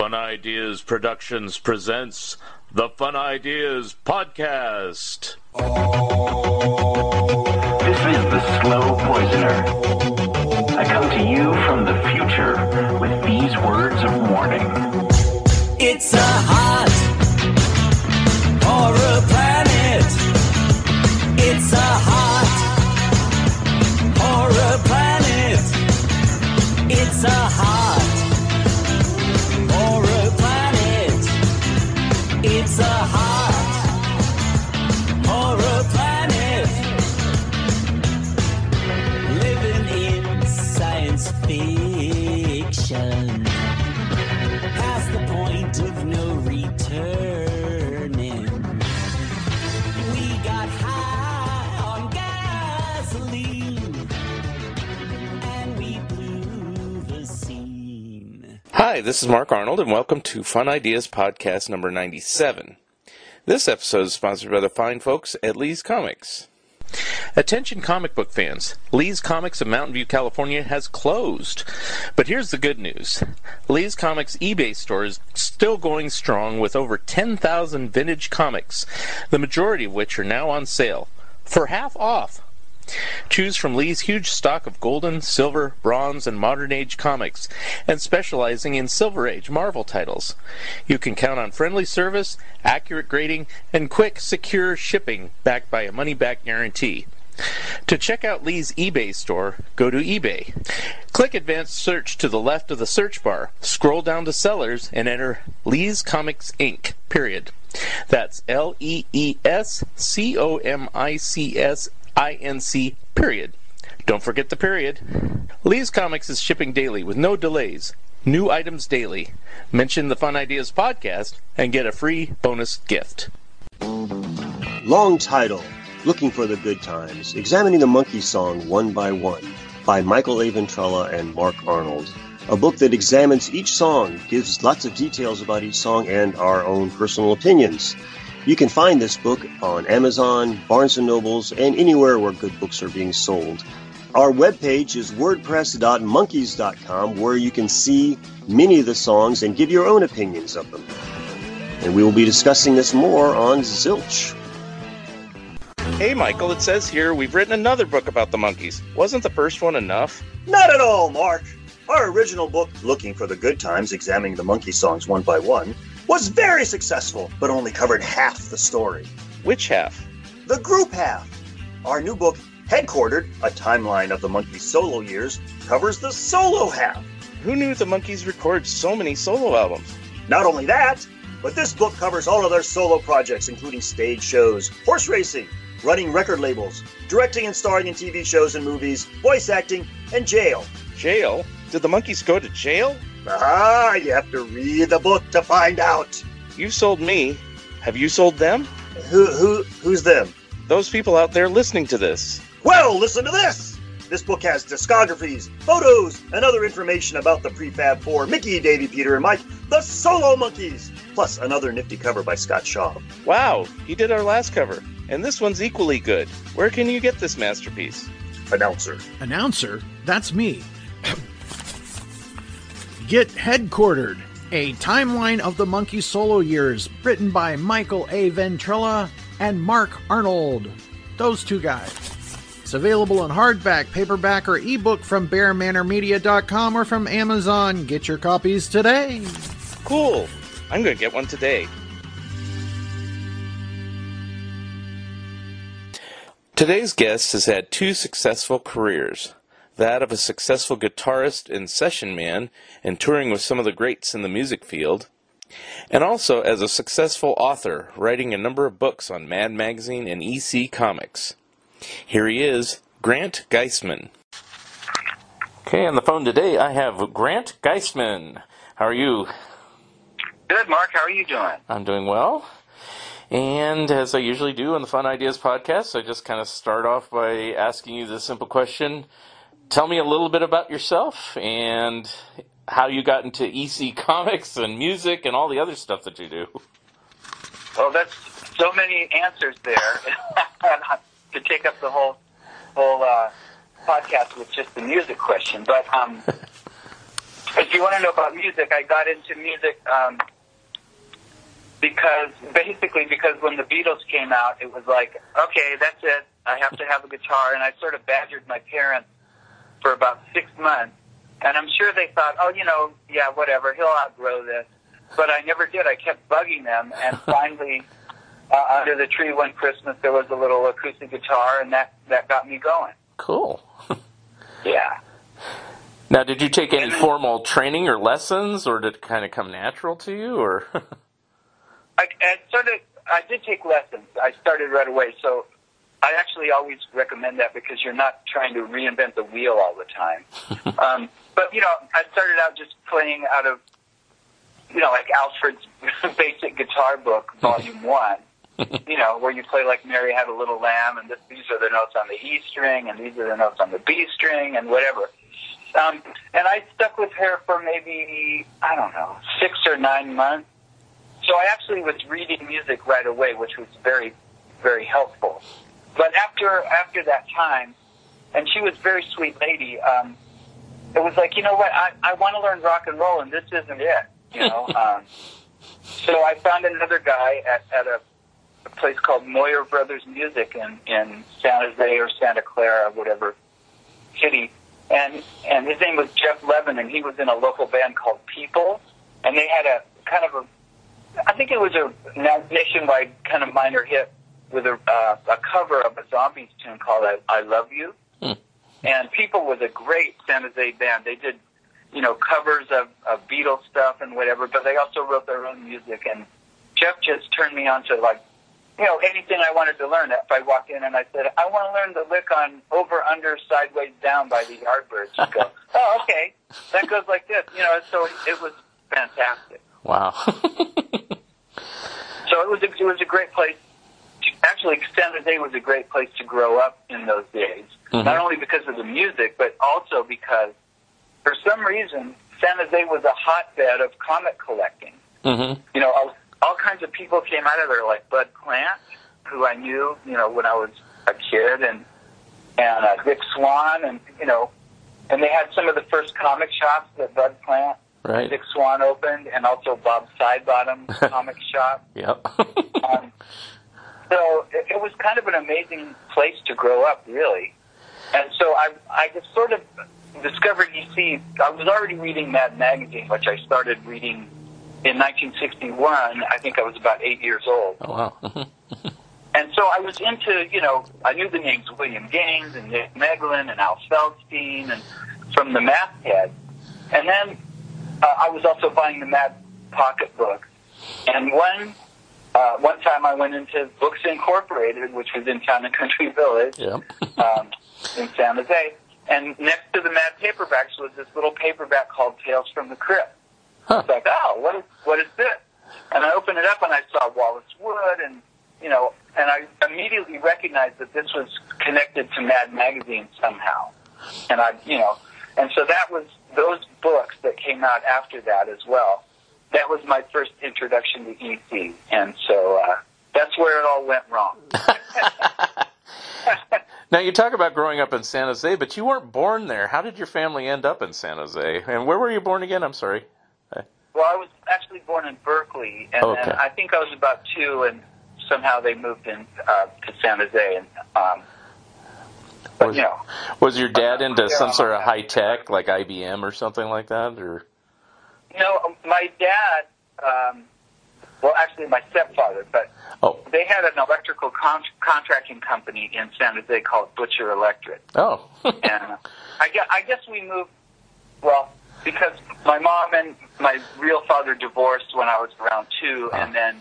Fun Ideas Productions presents the Fun Ideas Podcast. This is the Slow Poisoner. I come to you from the future with these words of warning. It's a hot Hi, this is Mark Arnold, and welcome to Fun Ideas Podcast number 97. This episode is sponsored by the fine folks at Lee's Comics. Attention comic book fans. Lee's Comics of Mountain View, California has closed. But here's the good news. Lee's Comics eBay store is still going strong with over 10,000 vintage comics, the majority of which are now on sale for half off. Choose from Lee's huge stock of golden, silver, bronze, and modern age comics, and specializing in Silver Age Marvel titles. You can count on friendly service, accurate grading, and quick, secure shipping backed by a money back guarantee. To check out Lee's eBay store, go to eBay. Click Advanced Search to the left of the search bar, scroll down to Sellers, and enter Lee's Comics Inc. Period. That's L E E S C O M I C S I N C. Period. Don't forget the period. Lee's Comics is shipping daily with no delays. New items daily. Mention the Fun Ideas podcast and get a free bonus gift. Long title Looking for the Good Times, examining the Monkees song one by one by Michael A. Ventrella and Mark Arnold. A book that examines each song, gives lots of details about each song, and our own personal opinions. You can find this book on Amazon, Barnes & Nobles, and anywhere where good books are being sold. Our webpage is wordpress.Monkees.com where you can see many of the songs and give your own opinions of them. And we will be discussing this more on Zilch. Hey, Michael, it says here we've written another book about the monkeys. Wasn't the first one enough? Not at all, Mark. Our original book, Looking for the Good Times, examining the Monkees songs one by one, was very successful, but only covered half the story. Which half? The group half. Our new book, Headquartered, a timeline of the Monkees' solo years, covers the solo half. Who knew the Monkees record so many solo albums? Not only that, but this book covers all of their solo projects, including stage shows, horse racing, running record labels, directing and starring in TV shows and movies, voice acting, and jail. Jail? Did the Monkees go to jail? Ah, you have to read the book to find out. You sold me. Have you sold them? Who, who, who's them? Those people out there listening to this. Well, listen to this. This book has discographies, photos, and other information about the prefab four Mickey, Davy, Peter, and Mike, the solo Monkees, plus another nifty cover by Scott Shaw. Wow, he did our last cover. And this one's equally good. Where can you get this masterpiece? Announcer. Announcer, that's me. Get Headquartered, a timeline of the Monkees solo years, written by Michael A. Ventrella and Mark Arnold. Those two guys. It's available in hardback, paperback, or ebook from BearManorMedia.com or from Amazon. Get your copies today. Cool. I'm going to get one today. Today's guest has had two successful careers that of a successful guitarist and session man and touring with some of the greats in the music field, and also as a successful author, writing a number of books on Mad Magazine and EC Comics. Here he is, Grant Geissman. Okay, on the phone today I have Grant Geissman. How are you? Good, Mark. How are you doing? I'm doing well. And as I usually do on the Fun Ideas podcast, I just kind of start off by asking you the simple question Tell me a little bit about yourself and how you got into EC Comics and music and all the other stuff that you do. Well, that's so many answers there to take up the whole whole uh, podcast with just the music question. But um, if you want to know about music, I got into music um, because basically because when the Beatles came out, it was like, okay, that's it. I have to have a guitar, and I sort of badgered my parents for about six months, and I'm sure they thought, oh, you know, yeah, whatever, he'll outgrow this. But I never did. I kept bugging them, and finally, uh, under the tree one Christmas, there was a little acoustic guitar, and that that got me going. Cool. Yeah. Now, did you take any formal training or lessons, or did it kind of come natural to you, or? I, I started. I did take lessons. I started right away. So I actually always recommend that because you're not trying to reinvent the wheel all the time. um, but you know, I started out just playing out of, you know, like Alfred's basic guitar book, volume one. You know, where you play like Mary Had a Little Lamb, and this, these are the notes on the E string, and these are the notes on the B string, and whatever. Um, and I stuck with her for maybe I don't know six or nine months. So I actually was reading music right away, which was very, very helpful. But after after that time, and she was a very sweet lady. Um, it was like you know what I I want to learn rock and roll, and this isn't it. You know. um, so I found another guy at at a, a place called Moyer Brothers Music in in San Jose or Santa Clara, whatever city, and and his name was Geoff Levin, and he was in a local band called People, and they had a kind of a I think it was a nationwide kind of minor hit with a, uh, a cover of a Zombies tune called I, I Love You. Hmm. And People was a great San Jose band. They did, you know, covers of, of Beatles stuff and whatever, but they also wrote their own music. And Jeff just turned me on to like, you know, anything I wanted to learn. If I walked in and I said, I want to learn the lick on Over, Under, Sideways, Down by the Yardbirds, he'd go, oh, okay. That goes like this. You know, so it was fantastic. wow. So it was a, it was a great place. Actually, San Jose was a great place to grow up in those days. Mhm. Not only because of the music, but also because, for some reason, San Jose was a hotbed of comic collecting. hmm You know, all, all kinds of people came out of there, like Bud Plant, who I knew, you know, when I was a kid, and and uh, Dick Swan, and you know, and they had some of the first comic shops that Bud Plant, Right. Dick Swan opened, and also Bob Sidebottom's comic shop. Yep. Um, so it, it was kind of an amazing place to grow up, really. And so I, I just sort of discovered EC. I was already reading Mad Magazine, which I started reading in 1961. I think I was about eight years old. oh wow. And so I was into, you know, I knew the names William Gaines and Nick Meglin and Al Feldstein and from the masthead. And then uh, I was also buying the Mad Pocket book. And one uh, one time I went into Books Incorporated, which was in Town and Country Village Yep. um, in San Jose. And next to the Mad paperbacks was this little paperback called Tales from the Crypt. Huh. It's like, oh, what is what is this? And I opened it up and I saw Wallace Wood and you know, and I immediately recognized that this was connected to Mad Magazine somehow. And I, you know, and so that was those books that came out after that as well. That was my first introduction to EC, and so uh, that's where it all went wrong. Now you talk about growing up in San Jose, but you weren't born there. How did your family end up in San Jose? And where were you born again? I'm sorry. Well, I was actually born in Berkeley, and Okay. then I think I was about two, and somehow they moved in uh, to San Jose, and um, but Was- you know, Was your dad into some sort of high tech, like IBM or something like that, or? You know, my dad, um, well, actually my stepfather, but Oh, they had an electrical con- contracting company in San Jose called Butcher Electric, oh, and I guess, I guess we moved. Well, because my mom and my real father divorced when I was around two, and then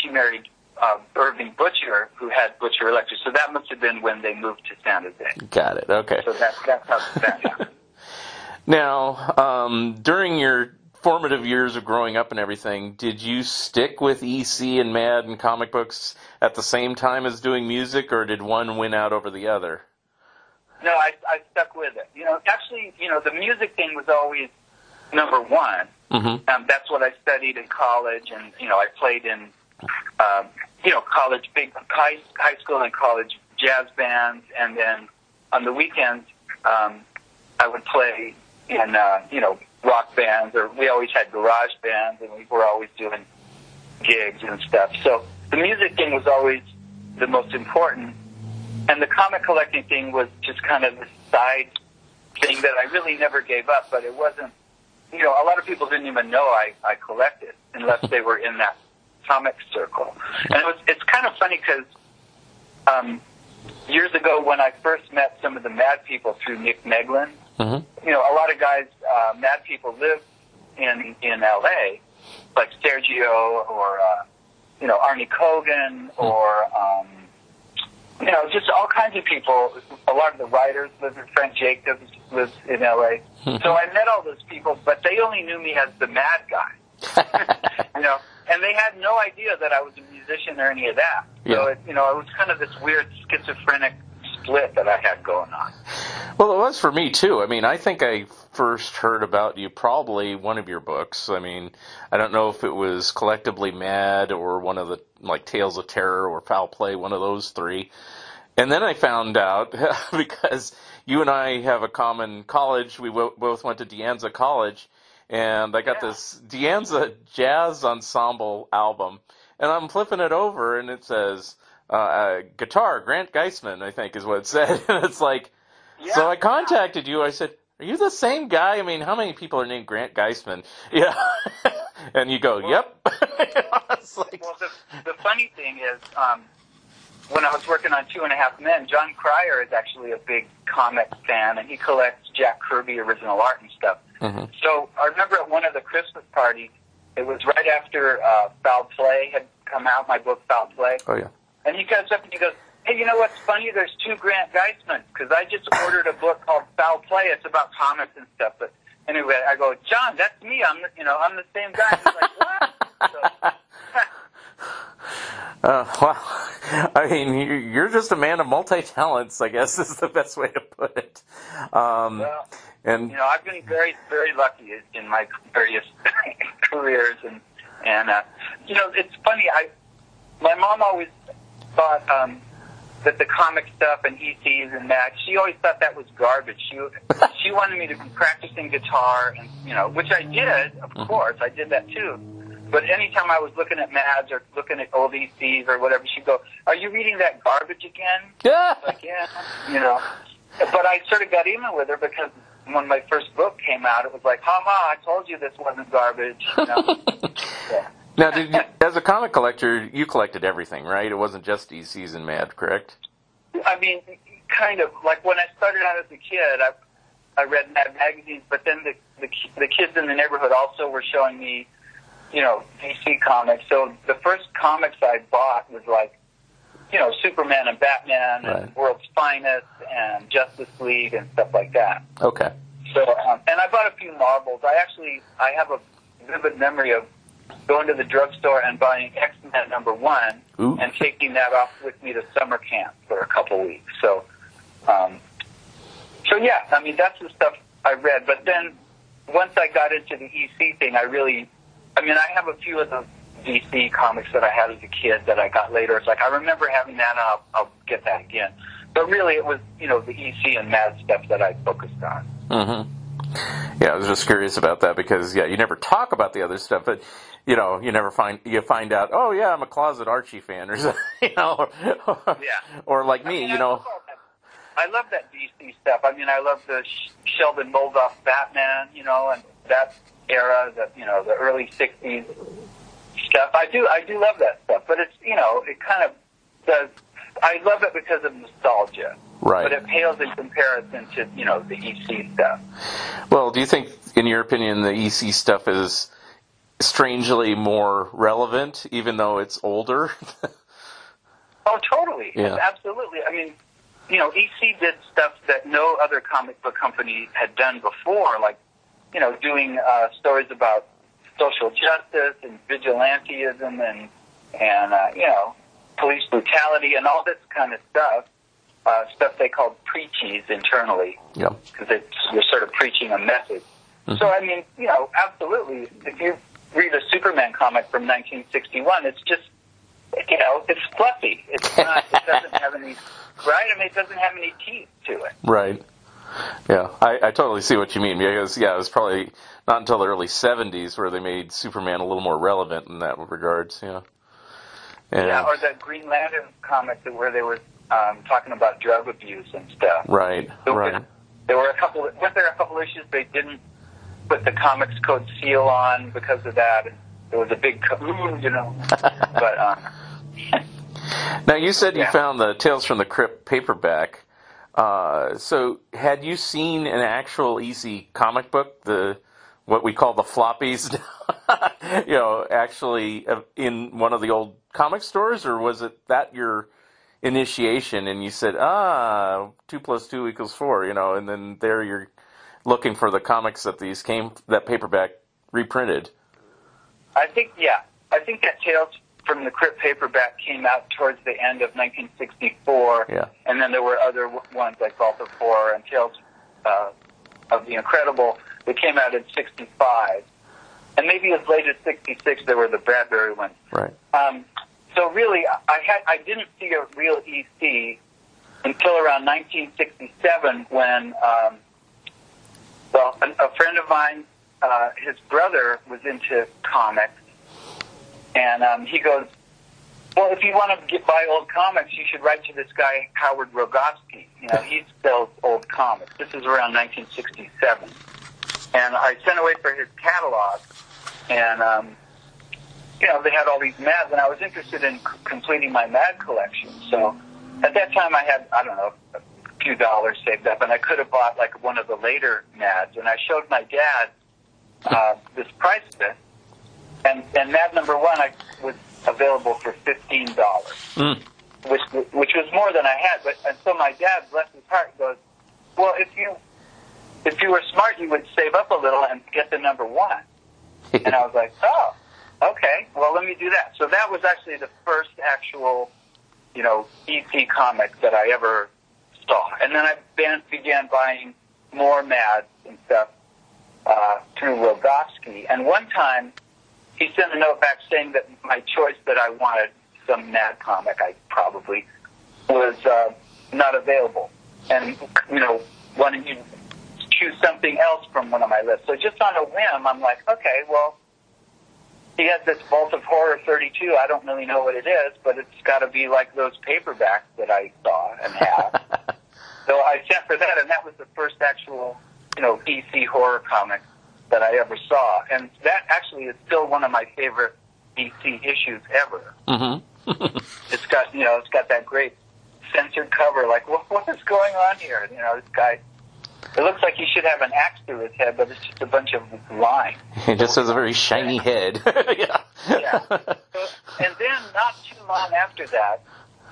she married uh, Irving Butcher, who had Butcher Electric. So that must have been when they moved to San Jose. got it. Okay. So that, that's how that happened. Now, um, during your formative years of growing up and everything, did you stick with EC and Mad and comic books at the same time as doing music, or did one win out over the other? No, I, I stuck with it. You know, actually, you know, the music thing was always number one. Mm-hmm. Um, that's what I studied in college, and you know, I played in, um, you know, college, big high, high school and college jazz bands, and then on the weekends, um, I would play in, uh, you know, rock bands, or we always had garage bands, and we were always doing gigs and stuff. So the music thing was always the most important, and the comic collecting thing was just kind of the side thing that I really never gave up. But it wasn't, you know, a lot of people didn't even know I I collected unless they were in that comic circle. And it was it's kind of funny because um, years ago when I first met some of the Mad people through Nick Meglin, Mm-hmm. you know, a lot of guys, uh, Mad people live in in L.A. like Sergio or uh, you know Arnie Kogan or um, you know just all kinds of people. A lot of the writers live in Frank Jacobs lives in L.A. so I met all those people, but they only knew me as the Mad guy. you know, and they had no idea that I was a musician or any of that. So Yeah. it, you know, it was kind of this weird schizophrenic split that I had going on. Well, it was for me too. I mean, I think I first heard about you probably one of your books. I mean, I don't know if it was collectively Mad or one of the like Tales of Terror or Foul Play, one of those three. And then I found out because you and I have a common college. We wo- both went to De Anza College, and I got Yeah. this Deanza Jazz Ensemble album, and I'm flipping it over, and it says uh, uh, guitar Grant Geissman, I think is what it said, and it's like. Yeah. So I contacted you. I said, "Are you the same guy? I mean, how many people are named Grant Geissman?" Yeah, and you go, "Yep." it's like, Well, the, the funny thing is, um, when I was working on Two and a Half Men, Jon Cryer is actually a big comic fan, and he collects Jack Kirby original art and stuff. Mhm. So I remember at one of the Christmas parties, it was right after uh, Foul Play had come out, my book Foul Play, oh yeah. And he comes up and he goes, "Hey, you know what's funny? There's two Grant Geissman because I just ordered a book called Foul Play. It's about comics and stuff." But anyway, I go, "John, that's me. I'm the, you know I'm the same guy." He's like, "What?" So, Uh, well, I mean, you- you're just a man of multi talents. I guess is the best way to put it. Um, well, and you know, I've been very, very lucky in my various careers, and and uh, you know, it's funny. I my mom always thought um, that the comic stuff and ECs and that she always thought that was garbage. She she wanted me to be practicing guitar, and you know, which I did, of course, I did that too. But anytime I was looking at Mads or looking at old ECs or whatever, she'd go, "Are you reading that garbage again?" yeah, like, yeah, you know. But I sort of got even with her because when my first book came out, it was like, ha ha, I told you this wasn't garbage. You know? yeah. Now, did you, as a comic collector, you collected everything, right? It wasn't just ECs and Mad, correct? I mean, kind of like when I started out as a kid, I I read Mad magazines, but then the the, the kids in the neighborhood also were showing me, you know, DC comics. So the first comics I bought was like, you know, Superman and Batman Right. and World's Finest and Justice League and stuff like that. Okay. So, um, and I bought a few Marvels. I actually, I have a vivid memory of going to the drugstore and buying X Men number one Ooh. and taking that off with me to summer camp for a couple weeks. So, um, so yeah, I mean that's the stuff I read. But then once I got into the EC thing, I really, I mean, I have a few of the DC comics that I had as a kid that I got later. It's like I remember having that, and I'll, I'll get that again. But really, it was you know the EC and Mad stuff that I focused on. Mm-hmm. Yeah, I was just curious about that because yeah, you never talk about the other stuff, but you know, you never find you find out. Oh yeah, I'm a closet Archie fan, or you know, or, Yeah. or like I me, mean, you I know. I love that DC stuff. I mean, I love the Sheldon Moldoff Batman, you know, and that era, the you know, the early '60s stuff. I do, I do love that stuff. But it's, you know, it kind of does. I love it because of nostalgia, Right. but it pales in comparison to you know the EC stuff. Well, do you think, in your opinion, the EC stuff is strangely more relevant, even though it's older? Oh, totally. Yeah. Absolutely. I mean, you know, EC did stuff that no other comic book company had done before, like, you know, doing uh, stories about social justice and vigilantism and, and uh, you know, police brutality and all this kind of stuff. Uh, stuff they called preachies internally yeah. because you're sort of preaching a message. So, I mean, you know, absolutely. If you read a Superman comic from 1961, it's just, you know, it's fluffy. It's not, it doesn't have any, right? I mean, it doesn't have any teeth to it. Right. Yeah, I, I totally see what you mean because yeah, it was probably not until the early '70s where they made Superman a little more relevant in that regards. Yeah. And, Yeah, or the Green Lantern comic where they were um, talking about drug abuse and stuff. right, There were- right. There were a couple. Weren't there a couple issues they didn't put the Comics Code seal on because of that? There was a big, you know. but um, Now you said you found the Tales from the Crypt paperback. Uh, so had you seen an actual EC comic book, the what we call the floppies? you know, actually uh, in one of the old comic stores, or was it that your initiation and you said, ah, two plus two equals four, you know, and then there you're looking for the comics that these came that paperback reprinted. I think, yeah, I think that Tales from the Crypt paperback came out towards the end of 1964. Yeah. And then there were other ones like Vault of Horror and Tales uh, of the Incredible that came out in 65. And maybe as late as 66, there were the Bradbury ones. Right. Um, so really, I had I didn't see a real EC until around 1967 when, um, well, a, a friend of mine, uh, his brother was into comics, and um, he goes, "Well, if you want to get buy old comics, you should write to this guy Howard Rogofsky. You know, he sells old comics. This is around 1967." And I sent away for his catalog, and um, you know, they had all these mads, and I was interested in c- completing my mad collection. So at that time, I had, I don't know, few dollars saved up, and I could have bought like one of the later mads. And I showed my dad uh, this price list, and, and mad number one I was available for $15, Mm. which, which was more than I had. But And so my dad, bless his heart, goes, well, if you, if you were smart, you would save up a little and get the number one. And I was like, oh, okay, well, let me do that. So that was actually the first actual, you know, EC comic that I ever saw. And then I began, buying more Mads and stuff uh, through Rogofsky. And one time, he sent a note back saying that my choice that I wanted, some Mad comic, I probably, was uh, not available. And, you know, wanted you choose something else from one of my lists. So just on a whim, I'm like, okay, well, he has this Vault of Horror 32. I don't really know what it is, but it's got to be like those paperbacks that I saw and have. so I sent for that, and that was the first actual, you know, EC horror comic that I ever saw. And that actually is still one of my favorite EC issues ever. Mm-hmm. It's got, you know, it's got that great censored cover. Like, what, what is going on here? You know, this guy. It looks like he should have an axe through his head, but it's just a bunch of lines. It just has a very shiny head. yeah. Yeah. So, and then not too long after that,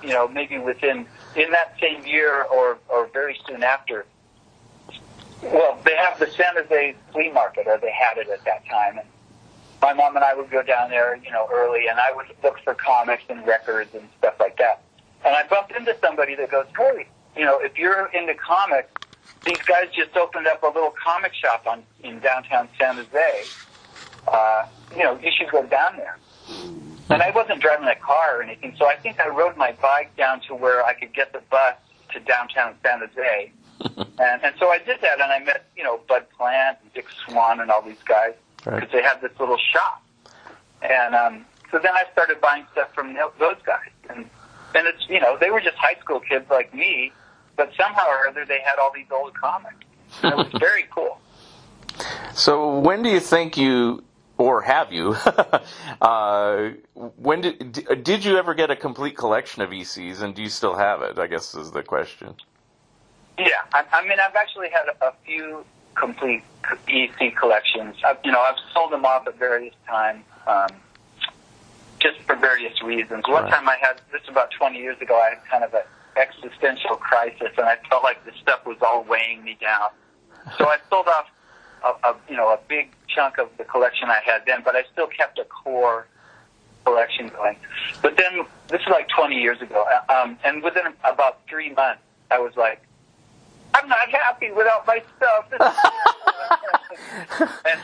you know, maybe within in that same year or or very soon after. Well, they have the San Jose flea market, or they had it at that time, and my mom and I would go down there, you know, early, and I would look for comics and records and stuff like that. And I bumped into somebody that goes, "Hey, you know, if you're into comics, these guys just opened up a little comic shop on in downtown San Jose. Uh, you know, you should go down there." And I wasn't driving a car or anything, so I think I rode my bike down to where I could get the bus to downtown San Jose. and, and so I did that, and I met, you know, Bud Plant and Dick Swan and all these guys because Right. they had this little shop. And um, so then I started buying stuff from those guys. And, and it's, you know, they were just high school kids like me, but somehow or other they had all these old comics. And it was very cool. So when do you think you, or have you, uh, when did did you ever get a complete collection of ECs, and do you still have it? I guess is the question. Yeah, I, I mean, I've actually had a, few complete EC collections. I've, you know, I've sold them off at various times, um, just for various reasons. One Right. time I had, this was about 20 years ago, I had kind of an existential crisis, and I felt like the stuff was all weighing me down. So I sold off, a, a, you know, a big chunk of the collection I had then, but I still kept a core collection going. But then, this is like 20 years ago, uh, um, and within about three months, I was like, I'm not happy without my stuff. And,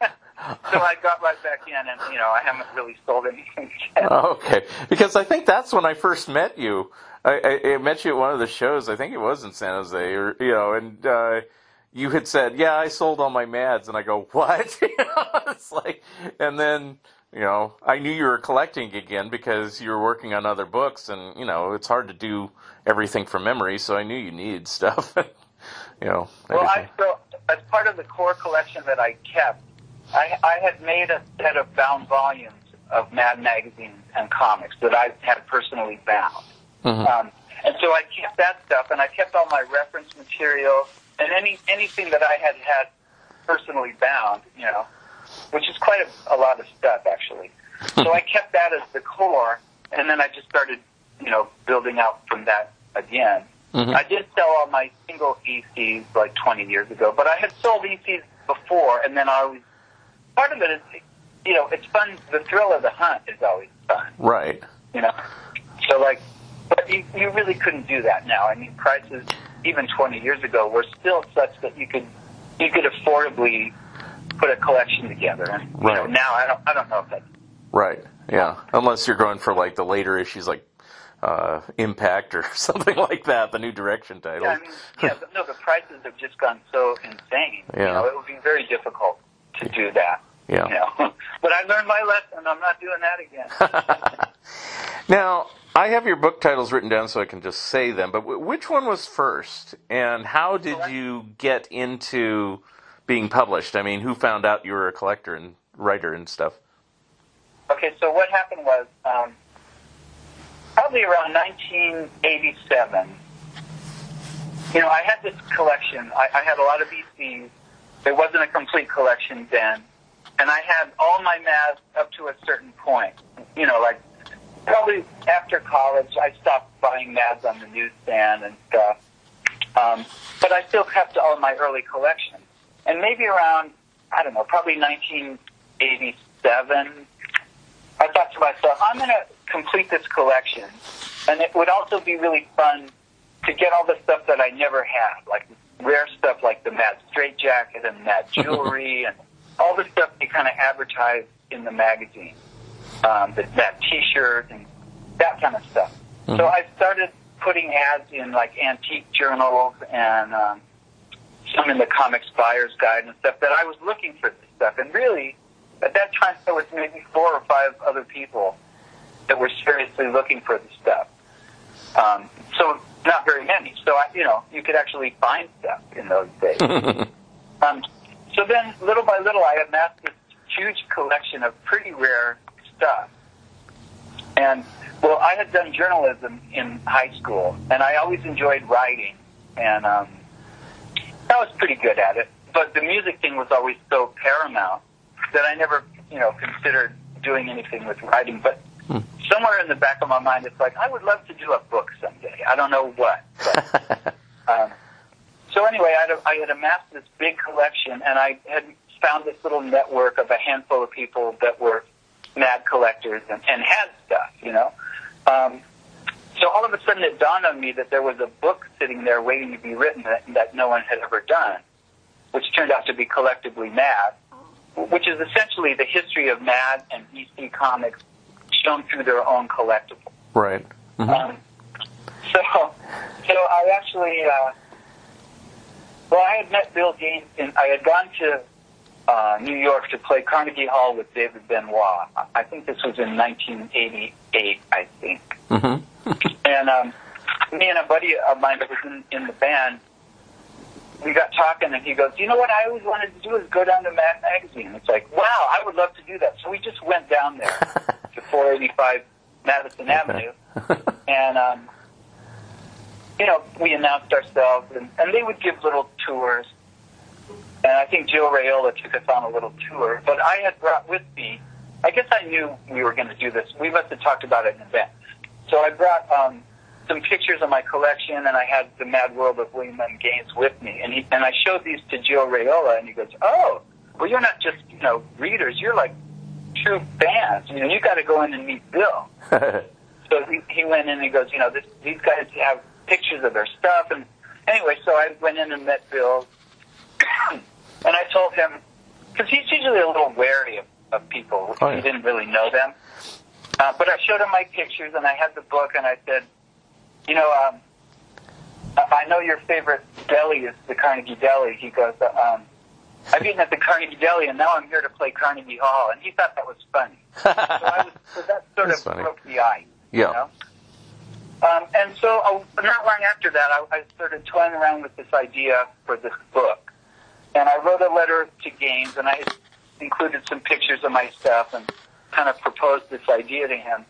so I got right back in, and you know, I haven't really sold anything yet. Okay, because I think that's when I first met you. I, I, I met you at one of the shows. I think it was in San Jose, or you know, and uh, you had said, "Yeah, I sold all my Mads," and I go, "What?" you know, it's like, and then you know, I knew you were collecting again because you were working on other books, and you know, it's hard to do everything from memory, so I knew you needed stuff. you know, Well, everything. I so as part of the core collection that I kept, I, I had made a set of bound volumes of Mad magazines and comics that I had personally bound. Mhm. Um, and so I kept that stuff, and I kept all my reference material and any anything that I had had personally bound, you know, which is quite a, a lot of stuff actually. so I kept that as the core, and then I just started, you know, building out from that again. Mhm. I did sell all my single ECs like 20 years ago, but I had sold ECs before, and then I always part of it is, you know, it's fun. The thrill of the hunt is always fun right. you know. So like, but you, you really couldn't do that now. I mean, prices even 20 years ago were still such that you could you could affordably put a collection together. And you know, Right. now I don't I don't know if that's Right. Yeah. Unless you're going for like the later issues, like uh, Impact or something like that, the new direction title. yeah. I mean, yeah, but no, the prices have just gone so insane. You Yeah. know, it would be very difficult to do that. Yeah. You know, but I learned my lesson. I'm not doing that again. Now, I have your book titles written down so I can just say them, but w- which one was first, and how did you get into being published? I mean, who found out you were a collector and writer and stuff? Okay, so what happened was um, probably around 1987. You know, I had this collection. I, I had a lot of ECs. It wasn't a complete collection then, and I had all my math up to a certain point. You know, like probably after college, I stopped buying maths on the newsstand and stuff. Um, but I still kept all my early collection. And maybe around, I don't know, probably 1987, I thought to myself, I'm going to complete this collection. And it would also be really fun to get all the stuff that I never had, like rare stuff like the Mad Straight Jacket and Mad Jewelry and all the stuff they kind of advertise in the magazine. Um, the Mad T-shirt and that kind of stuff. So I started putting ads in like antique journals and um, some in the Comics Buyer's Guide and stuff that I was looking for this stuff. And really, at that time, there was maybe four or five other people that were seriously looking for this stuff. Um, so not very many. So I, you know, you could actually find stuff in those days. um, so then, little by little, I amassed this huge collection of pretty rare stuff. And well, I had done journalism in high school, and I always enjoyed writing, and um, I was pretty good at it. But the music thing was always so paramount that I never, you know, considered doing anything with writing. But somewhere in the back of my mind, it's like I would love to do a book someday. I don't know what. But, um, so anyway, I had, I had amassed this big collection, and I had found this little network of a handful of people that were mad collectors and, and had stuff, you know. Um, so all of a sudden, it dawned on me that there was a book sitting there waiting to be written that, that no one had ever done, which turned out to be collectively Mad, which is essentially the history of Mad and EC comics shown through their own collectible. Right. Um, so, so I actually, uh, well, I had met Bill Gaines, and I had gone to uh, New York to play Carnegie Hall with David Benoit. I- think this was in 1988, I think. hmm And um, me and a buddy of mine that was in, in the band, we got talking, and he goes, "You know what I always wanted to do is go down to Mad Magazine." It's like, wow, I would love to do that. So we just went down there to 485 Madison Avenue, and um, you know, we announced ourselves, and, and they would give little tours. And I think Joe Raiola took us on a little tour. But I had brought with me, I guess I knew we were going to do this. We must have talked about it in advance. So I brought um, some pictures of my collection, and I had the Mad World of William M. Gaines with me. And, he, and I showed these to Joe Raiola, and he goes, oh, well, you're not just, you know, readers. You're like true fans. You know, you got to go in and meet Bill. So he, he went in and he goes, you know, this, these guys have pictures of their stuff. And anyway, so I went in and met Bill. And I told him, because he's usually a little wary of, of people Oh, yeah. he didn't really know them. Uh, but I showed him my pictures, and I had the book, and I said, you know, um, I I know your favorite deli is the Carnegie Deli. He goes, um, I've eaten at the Carnegie Deli, and now I'm here to play Carnegie Hall, and he thought that was funny. so, I was, so that sort That's of funny. broke the ice. Yeah. You know? Um, and so, uh, not long after that, I, I started toying around with this idea for this book. And I wrote a letter to Gaines, and I included some pictures of my stuff and kind of proposed this idea to him.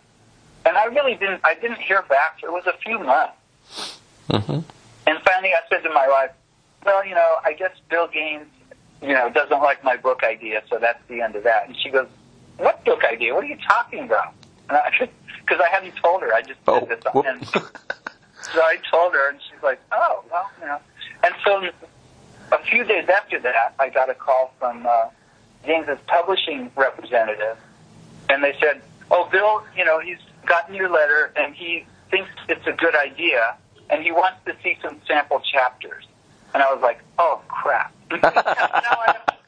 And I really didn't, I didn't hear back. It was a few months. Mhm. And finally, I said to my wife, well, you know, I guess Bill Gaines, you know, doesn't like my book idea, so that's the end of that. And she goes, what book idea? What are you talking about? And I I hadn't told her. I just Oh, did this. whoop. And so I told her, and she's like, oh, well, you know. And so a few days after that, I got a call from uh, Gaines's publishing representative, and they said, oh, Bill, you know, he's gotten your letter, and he thinks it's a good idea, and he wants to see some sample chapters. And I was like, oh, crap. now, I have,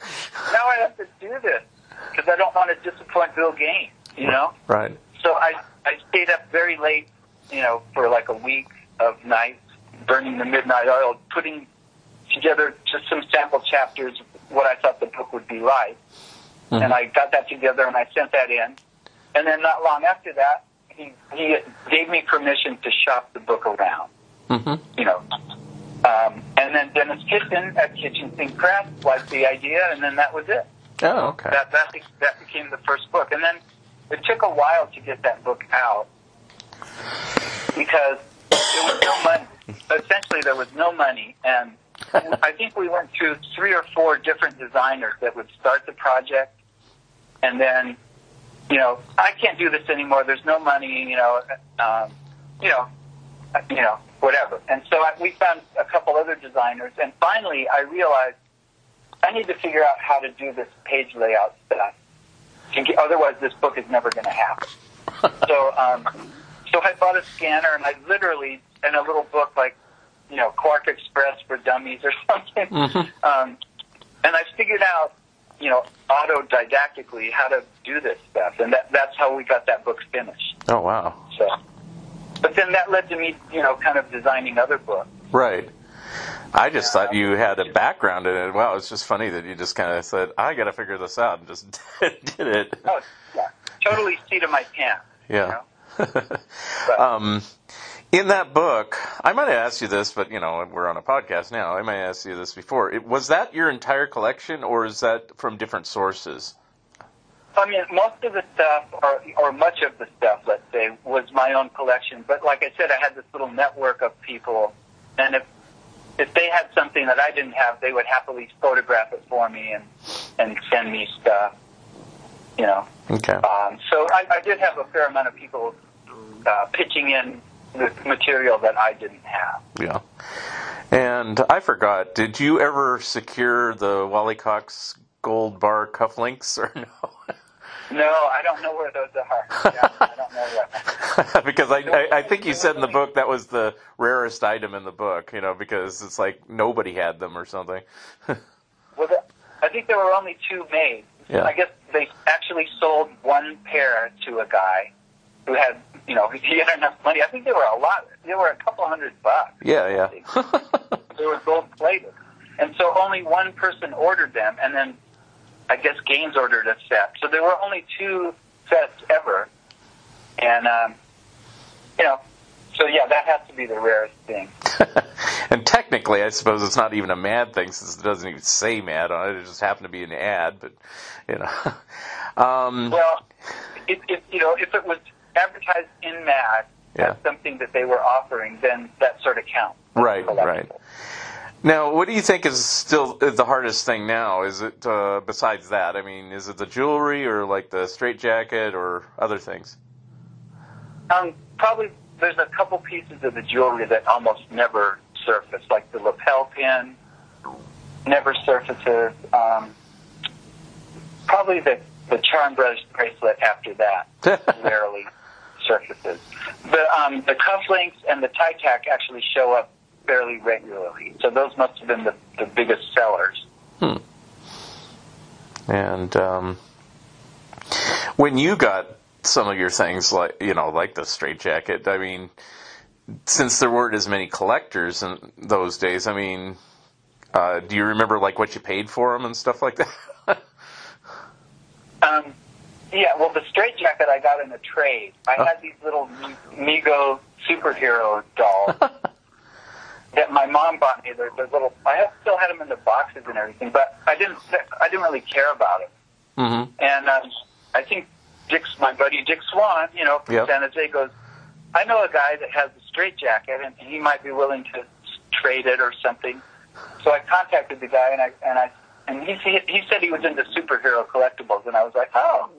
now I have to do this because I don't want to disappoint Bill Gaines, you know? Right. So I, I stayed up very late, you know, for like a week of nights, burning the midnight oil, putting together just some sample chapters, what I thought the book would be like. And I got that together and I sent that in. And then not long after that, he, he gave me permission to shop the book around, hmm you know. Um, and then Denis Kitchen at Kitchen Sink Press liked the idea, and then that was it Oh, okay. that that be- that became the first book, and then it took a while to get that book out because there was no money. Essentially, there was no money, and I think we went through three or four different designers that would start the project, and then, you know, I can't do this anymore. There's no money. You know, um, you know, you know, whatever. And so I, we found a couple other designers, and finally, I realized I need to figure out how to do this page layout stuff. Otherwise, this book is never going to happen. so, um, so I bought a scanner, and I literally, in a little book like, you know, QuarkXPress for Dummies or something, um, and I figured out, you know, autodidactically how to do this stuff, and that, that's how we got that book finished. Oh, wow. So, but then that led to me, you know, kind of designing other books. Right. I just thought you had a background in it. Wow, it's just funny that you just kind of said, "I got to figure this out," and just did it. Oh, yeah, totally seat of my pants. Yeah. But, um, in that book, I might have asked you this, but you know we're on a podcast now. I might have asked you this before. It, was that your entire collection, or is that from different sources? I mean, most of the stuff, or, or much of the stuff, let's say, was my own collection. But like I said, I had this little network of people, and if if they had something that I didn't have, they would happily photograph it for me and and send me stuff. You know, Okay. um, so I, I did have a fair amount of people uh, pitching in the material that I didn't have. Yeah. And I forgot. Did you ever secure the Wally Cox gold bar cufflinks or no? No, I don't know where those are. Yeah, I don't know where. because I, I I think you said in the book that was the rarest item in the book. You know, because it's like nobody had them or something. Well, the, I think there were only two made. Yeah. I guess they actually sold one pair to a guy who had, you know, he had enough money. I think they were a lot. They were a couple hundred bucks. Yeah, yeah. They were gold plated, and so only one person ordered them, and then I guess Gaines ordered a set. So there were only two sets ever, and um, you know, so yeah, that has to be the rarest thing. and technically, I suppose it's not even a mad thing since it doesn't even say mad on it. It just happened to be an ad, but you know. Um, Well, you know, if it was advertised in Mad Yeah. as something that they were offering, then that sort of counts. Right, right. Now, what do you think is still the hardest thing now? Is it uh, besides that? I mean, is it the jewelry or like the straitjacket or other things? Um, probably there's a couple pieces of the jewelry that almost never surface, like the lapel pin never surfaces. Um, probably the the charm bracelet after that rarely surfaces. The um, the cufflinks and the tie tack actually show up fairly regularly, so those must have been the, the biggest sellers. Hmm. And um, when you got some of your things, like you know, like the straitjacket, I mean, since there weren't as many collectors in those days, I mean, uh, do you remember like what you paid for them and stuff like that? Yeah, well, the straight jacket I got in a trade. I Oh. had these little Mego superhero dolls that my mom bought me. They're, they're little. I have, still had them in the boxes and everything, but I didn't. I didn't really care about it. mm-hmm. And um, I think Dick's my buddy Dick Swan, you know, from Yep. San Jose, goes. I know a guy that has a straight jacket, and he might be willing to trade it or something. So I contacted the guy, and I and I and he, he said he was into superhero collectibles, and I was like, oh,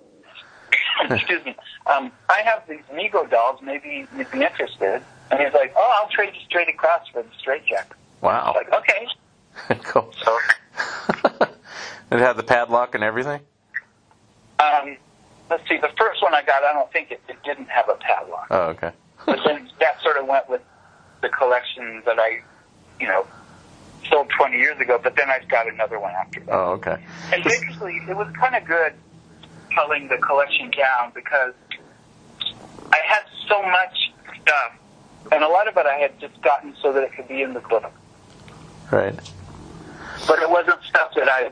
excuse me. Um, I have these Mego dolls. Maybe you'd be interested. And he's like, oh, I'll trade you straight across for the straight jacket. I Wow, was like, okay. cool. So it had the padlock and everything. um, let's see. The first one I got, I don't think it, it didn't have a padlock. Oh, okay. but then that sort of went with the collection that I, you know, sold 20 years ago. But then I got another one after that. Oh, okay. And basically, it was kind of good culling the collection down because I had so much stuff, and a lot of it I had just gotten so that it could be in the book. Right. But it wasn't stuff that I,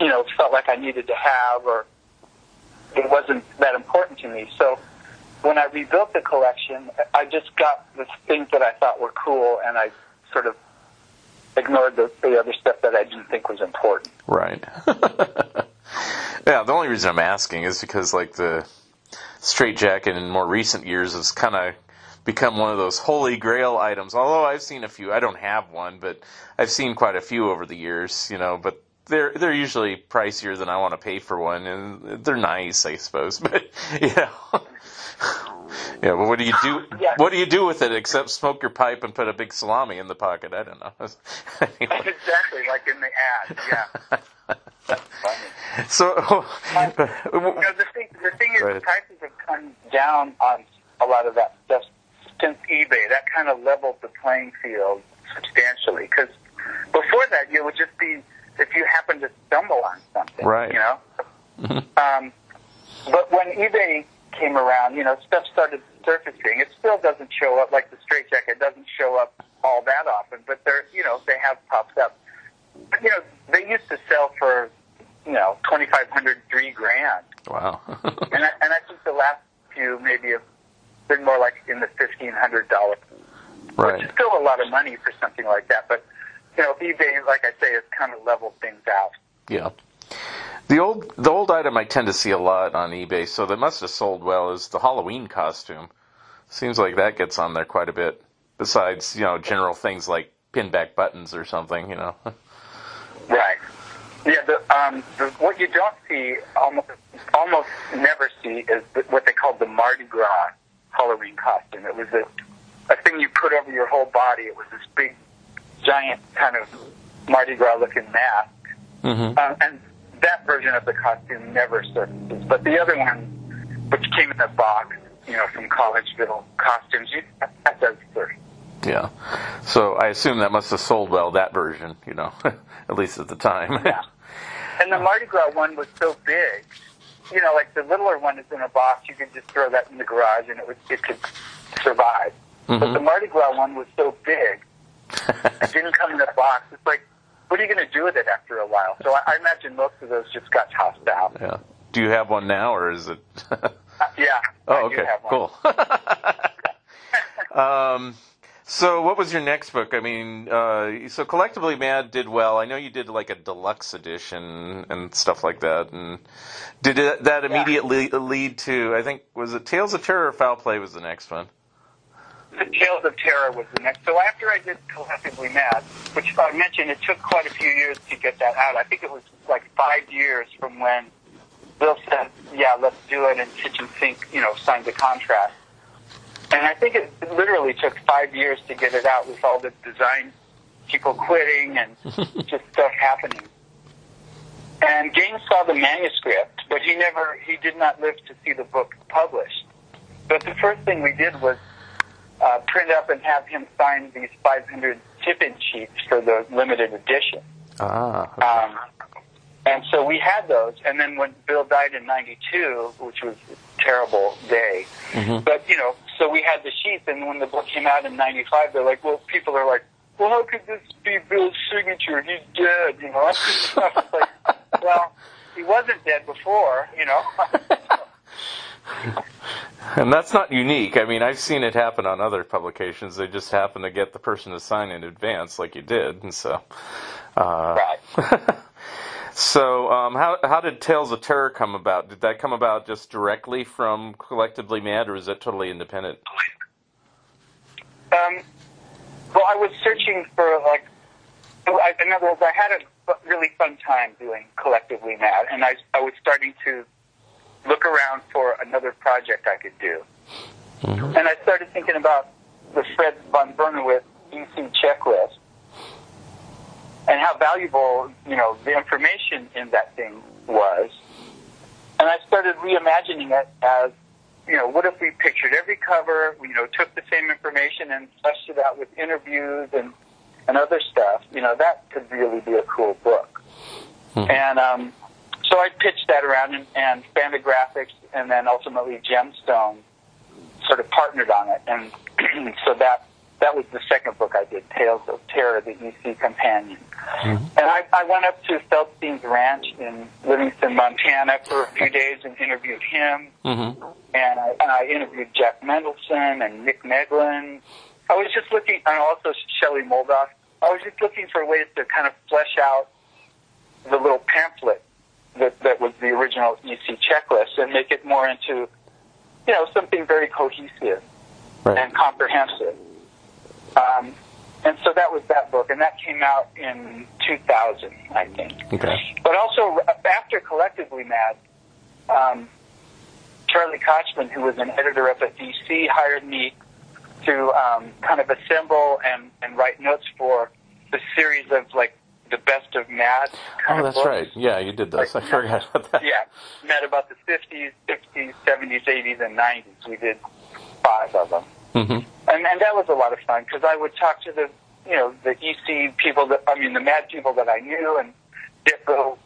you know, felt like I needed to have, or it wasn't that important to me. So when I rebuilt the collection, I just got the things that I thought were cool, and I sort of ignored the, the other stuff that I didn't think was important. Right. yeah, the only reason I'm asking is because like the straight jacket in more recent years has kind of become one of those holy grail items. Although I've seen a few, I don't have one, but I've seen quite a few over the years, you know, but they're they're usually pricier than I want to pay for one and they're nice, I suppose. But you know Yeah, but what do you do Yeah. what do you do with it except smoke your pipe and put a big salami in the pocket? I don't know. Anyway. exactly, like in the ad. Yeah. So, You know, the thing, the thing is, Right. prices have come down on a lot of that stuff since eBay. That kind of leveled the playing field substantially. Because before that, you would just be if you happen to stumble on something, Right. You know. Um, but when eBay came around, you know, stuff started surfacing. It still doesn't show up like the straight jacket doesn't show up all that often, but they're, you know, they have popped up. But, you know, they used to sell for, you know, twenty five hundred, three grand, wow. and I, and I think the last few maybe have been more like in the fifteen hundred dollar, right. which is still a lot of money for something like that. But you know, eBay, like I say, has kind of leveled things out. Yeah. The old the old item I tend to see a lot on eBay, so that must have sold well, is the Halloween costume. Seems like that gets on there quite a bit. Besides, you know, general things like pinback buttons or something, you know. Right. Yeah. The, um, the, what you don't see, almost, almost never see, is the, what they call the Mardi Gras Halloween costume. It was a, a thing you put over your whole body. It was this big, giant kind of Mardi Gras looking mask. mm-hmm. Um, and that version of the costume never surfaces. But the other one, which came in a box, you know, from Collegeville Costumes, you, that does surface. Yeah. So I assume that must have sold well that version, you know, at least at the time. Yeah. And the Mardi Gras one was so big. You know, like the littler one is in a box. You could just throw that in the garage and it would it could survive. But the Mardi Gras one was so big, it didn't come in a box. It's like, what are you going to do with it after a while? So I, I imagine most of those just got tossed out. yeah. Do you have one now, or is it? Uh, yeah. oh, I okay. Cool. um, so, what was your next book? I mean, uh, so collectively, Mad did well. I know you did like a deluxe edition and stuff like that. And did it, that immediately lead to? I think was it Tales of Terror or Foul Play was the next one. The Tales of Terror was the next. So after I did Collectively Mad, which I mentioned, it took quite a few years to get that out. I think it was like five years from when Bill said, "Yeah, let's do it," and Kitchen Sink, you know, signed the contract. And I think it literally took five years to get it out with all the design people quitting and just stuff happening. And Gaines saw the manuscript, but he never, he did not live to see the book published. But the first thing we did was uh, print up and have him sign these 500 tip-in sheets for the limited edition. Ah. Um, and so we had those. And then when Bill died in '92, which was a terrible day, but you know, so we had the sheets. And when the book came out in '95, they're like, well, people are like, well, how could this be Bill's signature? He's dead, you know. I was like, well, he wasn't dead before, you know. And that's not unique. I mean, I've seen it happen on other publications. They just happen to get the person to sign in advance, like you did, and so. Uh, right. So, um, how how did Tales of Terror come about? Did that come about just directly from Collectively Mad, or is that totally independent? Um, well, I was searching for like, I, in other words, I had a really fun time doing collectively mad, and I I was starting to look around for another project I could do, and I started thinking about the Fred von Bernewitz EC checklist and how valuable you know the information in that thing was, and I started reimagining it as you know, what if we pictured every cover, you know, took the same information and fleshed it out with interviews and, and other stuff, you know, that could really be a cool book. And um, so I pitched that around and, and Fantagraphics and then ultimately Gemstone sort of partnered on it. And so that that was the second book I did, Tales of Terror, the EC Companion. And I, I went up to Feldstein's Ranch in Livingston, Montana for a few days and interviewed him Mm-hmm. and I, and I interviewed Jack Mendelsohn and Nick Meglin. I was just looking, and also Shelley Moldoff. I was just looking for ways to kind of flesh out the little pamphlet that, that was the original EC checklist and make it more into, you know, something very cohesive Right. and comprehensive. Um, and so that was that book, and that came out in 2000, I think. Okay. But also after Collectively Mad, um, Charlie Kochman, who was an editor up at DC, hired me to um, kind of assemble and, and write notes for the series of like the best of Mad. kind Oh, of that's books. right. Yeah, you did those. I forgot about that. Yeah, Mad about the 50s, 60s, 70s, 80s, and 90s. We did five of them hmm and and that was a lot of fun because I would talk to the you know the EC people that I mean the mad people that I knew and get little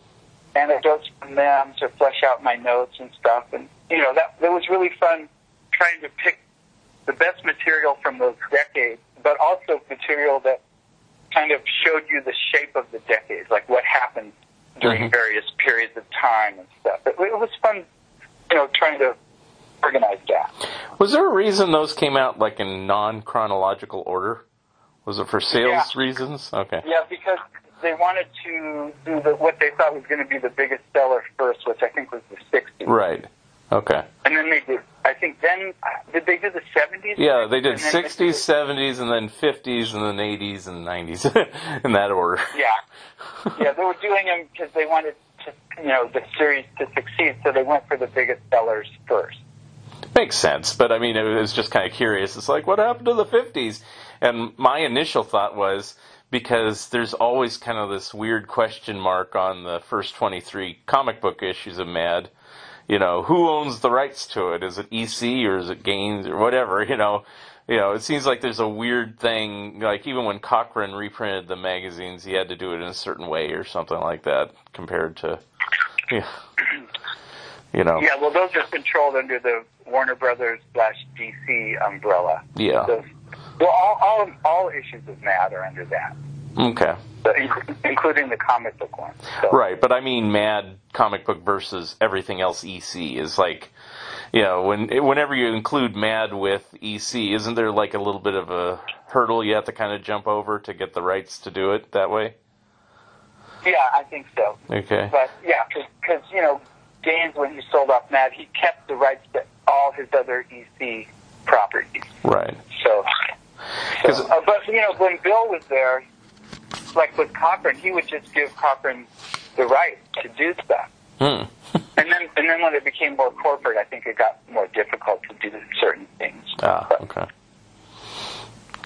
anecdotes from them to flesh out my notes and stuff. And you know that that was really fun trying to pick the best material from those decades but also material that kind of showed you the shape of the decades like what happened during Mhm. various periods of time and stuff. It, it was fun you know trying to organize that Was there a reason those came out like in non chronological order? Was it for sales Yeah. reasons? Okay. Yeah, because they wanted to do the, what they thought was going to be the biggest seller first, which I think was the 60s. Right. Okay. And then they did, I think then, did they do the 70s? Yeah, they did And then 60s, 70s, and then 50s, and then 80s and 90s in that order. Yeah. Yeah, they were doing them because they wanted to, you know, the series to succeed, so they went for the biggest sellers first. Makes sense, but I mean, it was just kind of curious. It's like, what happened to the 50s? And my initial thought was because there's always kind of this weird question mark on the first 23 comic book issues of Mad. You know, who owns the rights to it? Is it EC or is it Gaines or whatever? You know, you know, it seems like there's a weird thing. Like even when Cochran reprinted the magazines, he had to do it in a certain way or something like that, compared to, yeah, you know, Yeah, well, those are controlled under the Warner Brothers slash DC umbrella. yeah. Those, well, all, all, all issues of Mad are under that, Okay. so, including the comic book ones. So. Right, but I mean, Mad comic book versus everything else EC is like, you know, when whenever you include Mad with EC, isn't there like a little bit of a hurdle you have to kind of jump over to get the rights to do it that way? Yeah, I think so. Okay. But yeah, because you know, When he sold off Mad, he kept the rights to all his other EC properties. Right. So, so uh, but you know, when Bill was there, like with Cochran, he would just give Cochran the right to do stuff. Hmm. And then, and then when it became more corporate, I think it got more difficult to do certain things. Ah, But- okay.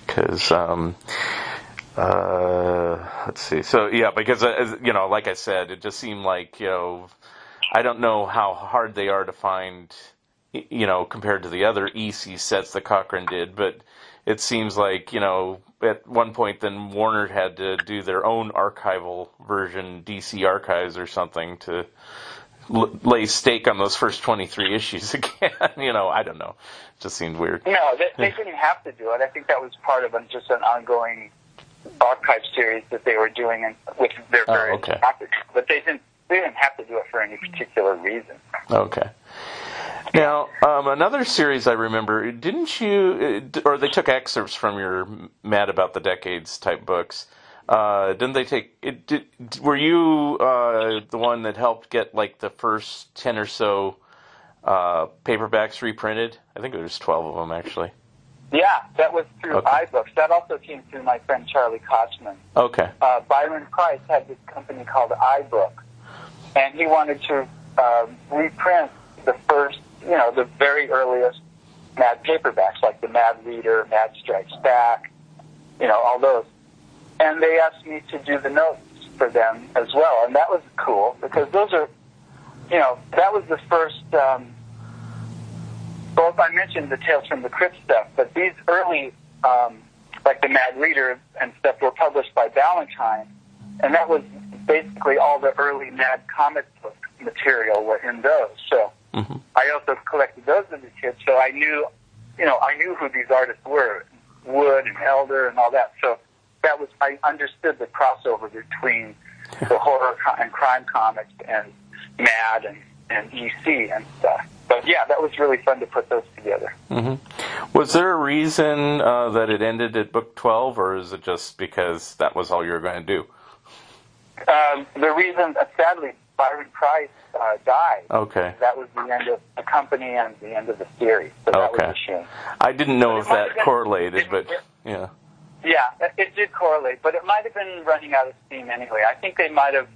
Because, um, uh, let's see. So yeah, because uh, you know, like I said, it just seemed like you know, I don't know how hard they are to find, you know, compared to the other EC sets that Cochran did, but it seems like you know at one point then Warner had to do their own archival version, DC Archives or something, to l- lay stake on those first 23 issues again. you know, I don't know. It just seemed weird. No, they, they didn't have to do it. I think that was part of a, just an ongoing archive series that they were doing in, with their Oh, various okay. topics. But they didn't. They didn't have to do it for any particular reason. Okay. Now, um, another series I remember, didn't you, uh, or they took excerpts from your Mad About the Decades type books. Uh, didn't they take, it, did, were you uh, the one that helped get like the first 10 or so uh, paperbacks reprinted? I think there was 12 of them actually. Yeah, that was through Okay. iBooks. That also came through my friend Charlie Kochman. Okay. uh, Byron Preiss had this company called iBook, and he wanted to um, reprint the first, you know, the very earliest Mad paperbacks, like the Mad Reader, Mad Strikes Back, you know, all those. And they asked me to do the notes for them as well, and that was cool because those are, you know, that was the first. Um, both I mentioned the Tales from the Crypt stuff, but these early, um, like the Mad Reader and stuff, were published by Ballantine, and that was basically all the early Mad comic book material were in those. So Mhm. I also collected those as a kid, so I knew, you know, I knew who these artists were, Wood and Elder and all that. So that was I understood the crossover between the horror and crime comics and Mad and and EC and stuff. But yeah, that was really fun to put those together. hmm Was there a reason uh, that it ended at book 12, or is it just because that was all you were going to do? Um, the reason, uh, sadly, Byron Preiss uh, died. Okay. That was the end of the company and the end of the series. So that Okay. was a shame. I didn't know But if that been- correlated, it- but it- yeah. Yeah, it- it did correlate, but it might have been running out of steam anyway. I think they might have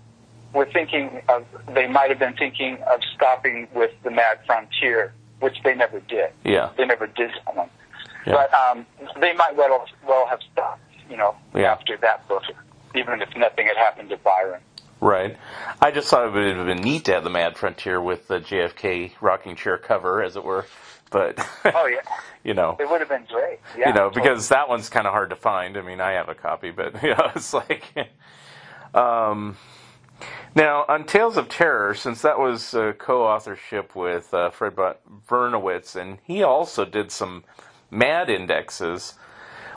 were thinking of they might have been thinking of stopping with the Mad Frontier, which they never did. Yeah. They never did that one. Yeah. But um, they might well well have stopped, you know, Yeah. after that book, even if nothing had happened to Byron. Right. I just thought it would have been neat to have the Mad Frontier with the JFK rocking chair cover, as it were. But Oh yeah, you know, it would have been great. Yeah, you know, because that one's kind of hard to find. I mean, I have a copy, but you know, it's like. Um, now, on Tales of Terror, since that was uh, co-authorship with uh, Fred Vernowitz, and he also did some Mad indexes.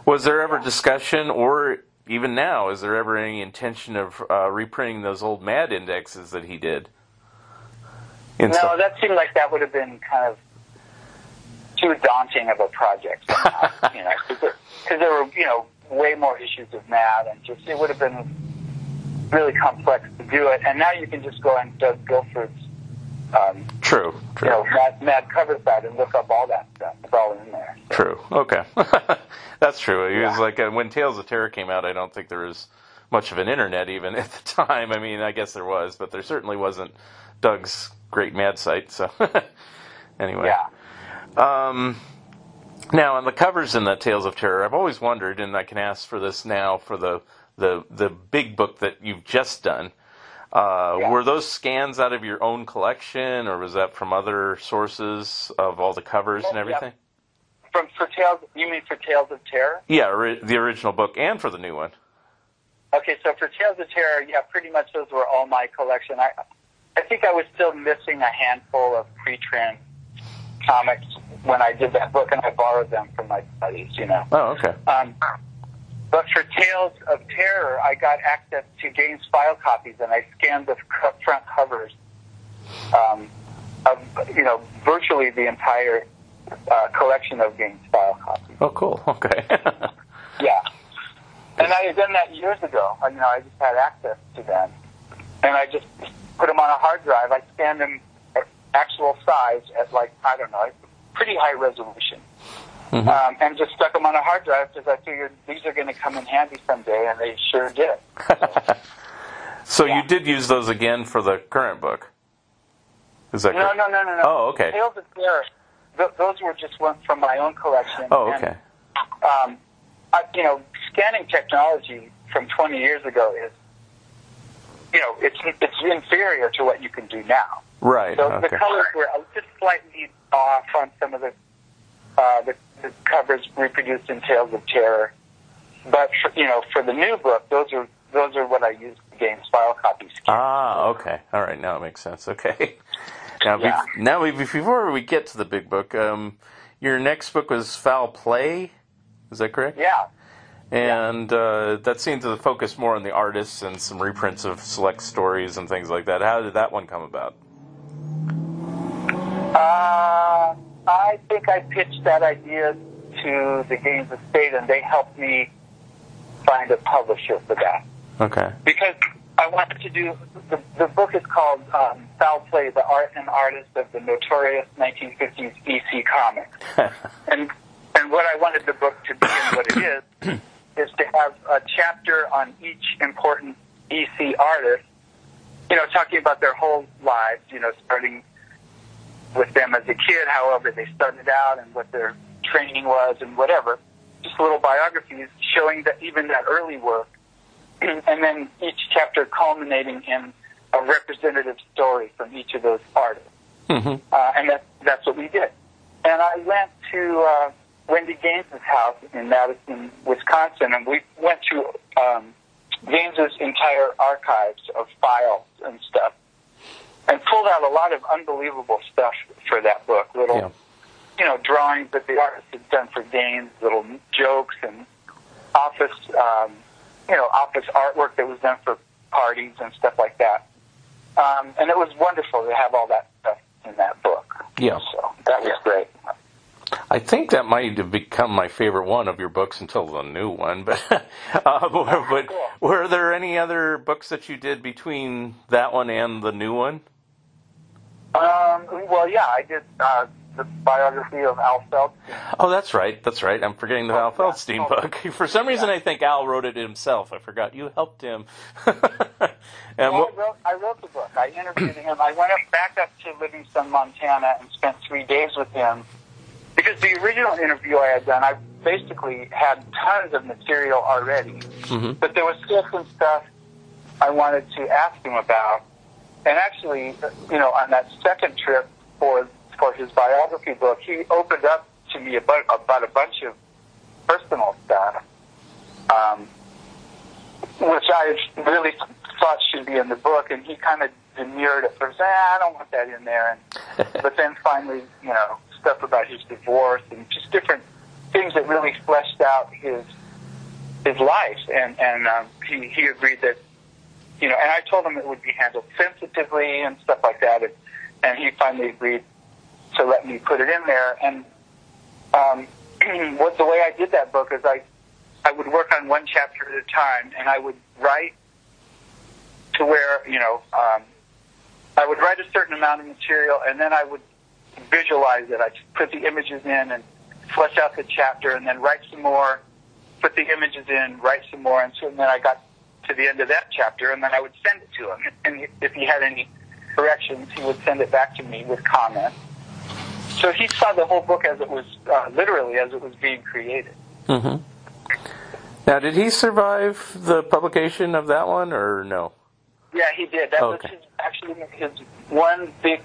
Was there ever discussion, or even now, is there ever any intention of uh, reprinting those old Mad indexes that he did? And No, so- that seemed like that would have been kind of too daunting of a project. somehow, you know, because there were you know way more issues of Mad, and just it would have been really complex to do it. And now you can just go on Doug Gilford's um, true, true. you know Mad, Mad cover site and look up all that stuff. It's all in there. True. Okay, that's true. It was like uh, when Tales of Terror came out. I don't think there was much of an internet even at the time. I mean, I guess there was, but there certainly wasn't Doug's great Mad site. So anyway, Yeah. Um, now on the covers in the Tales of Terror, I've always wondered, and I can ask for this now for the the the big book that you've just done. Uh, Yeah. Were those scans out of your own collection, or was that from other sources of all the covers and Yeah. everything? From for Tales, you mean for Tales of Terror? Yeah, the original book and for the new one. Okay, so for Tales of Terror, yeah, pretty much those were all my collection. I, I think I was still missing a handful of pre-trend comics when I did that book, and I borrowed them from my buddies, you know. Oh, okay. Um, but for Tales of Terror, I got access to Gaines file copies, and I scanned the front covers um, of, you know, virtually the entire uh, collection of Gaines file copies. Oh, cool. Okay. Yeah. And I had done that years ago. I- You know, I just had access to them. And I just put them on a hard drive. I scanned them at actual size at like, I don't know, pretty high resolution. Um, and just stuck them on a hard drive because I figured these are going to come in handy someday, and they sure did. so Yeah. you did use those again for the current book? Is that No, correct? no, no, no, no. Oh, okay. Tales of Terror, th- those were just one from my own collection. Oh, And, okay. um, I, you know, scanning technology from 20 years ago is, you know, it's it's inferior to what you can do now. Right. So Okay. the colors were just slightly off on some of the, uh, the the covers reproduced in Tales of Terror. But for, you know, for the new book, those are those are what I use the Gaines' file copy scheme. Ah, okay. All right, now it makes sense. Okay. Now, be- Yeah. now we, before we get to the big book, um, your next book was Foul Play. Is that correct? Yeah. And uh, that seemed to focus more on the artists and some reprints of select stories and things like that. How did that one come about? Uh, I think I pitched that idea to the Gaines Estate, and they helped me find a publisher for that. Okay. because I wanted to do the, the book is called um, Foul Play: The Art and Artist of the Notorious 1950s EC Comics, and and what I wanted the book to be and what it is is to have a chapter on each important EC artist, you know, talking about their whole lives, you know, starting with them as a kid, however they started out, and what their training was, and whatever. Just little biographies showing that even that early work and then each chapter culminating in a representative story from each of those artists. Mm-hmm. Uh, and that, that's what we did. And I went to uh, Wendy Gaines' house in Madison, Wisconsin, and we went through um, Gaines's entire archives of files and stuff, and pulled out a lot of unbelievable stuff for that book. Little, Yeah. you know, drawings that the artist had done for Gaines, little jokes and office, um, you know, office artwork that was done for parties and stuff like that. Um, and it was wonderful to have all that stuff in that book. Yeah. So that was great. I think that might have become my favorite one of your books until the new one. But, uh, but cool. were there any other books that you did between that one and the new one? Um, well, yeah, I did uh, the biography of Al Feldstein. Oh, that's right. That's right. I'm forgetting the Al yeah. Feldstein Oh. book. For some reason, I think Al wrote it himself. I forgot. You helped him. and Well, I, wrote, I wrote the book. I interviewed him. I went up back up to Livingston, Montana, and spent three days with him. Because the original interview I had done, I basically had tons of material already, Mhm. but there was still some stuff I wanted to ask him about. And actually, you know, on that second trip for for his biography book, he opened up to me about about a bunch of personal stuff. Um, which I really thought should be in the book, and he kind of demurred at first. Eh, I don't want that in there, and but then finally, you know, stuff about his divorce and just different things that really fleshed out his his life, and and um, he he agreed that, you know, and I told him it would be handled sensitively and stuff like that, and and he finally agreed to let me put it in there, and um, what the way I did that book is I I would work on one chapter at a time, and I would write to where you know um, I would write a certain amount of material, and then I would visualize it. I'd put the images in and flesh out the chapter, and then write some more, put the images in, write some more, and so and then I got to the end of that chapter, and then I would send it to him. And if he had any corrections, he would send it back to me with comments. So he saw the whole book as it was, uh, literally as it was being created. hmm Now, did he survive the publication of that one, or no? Yeah, he did. That Okay. was his, actually his one big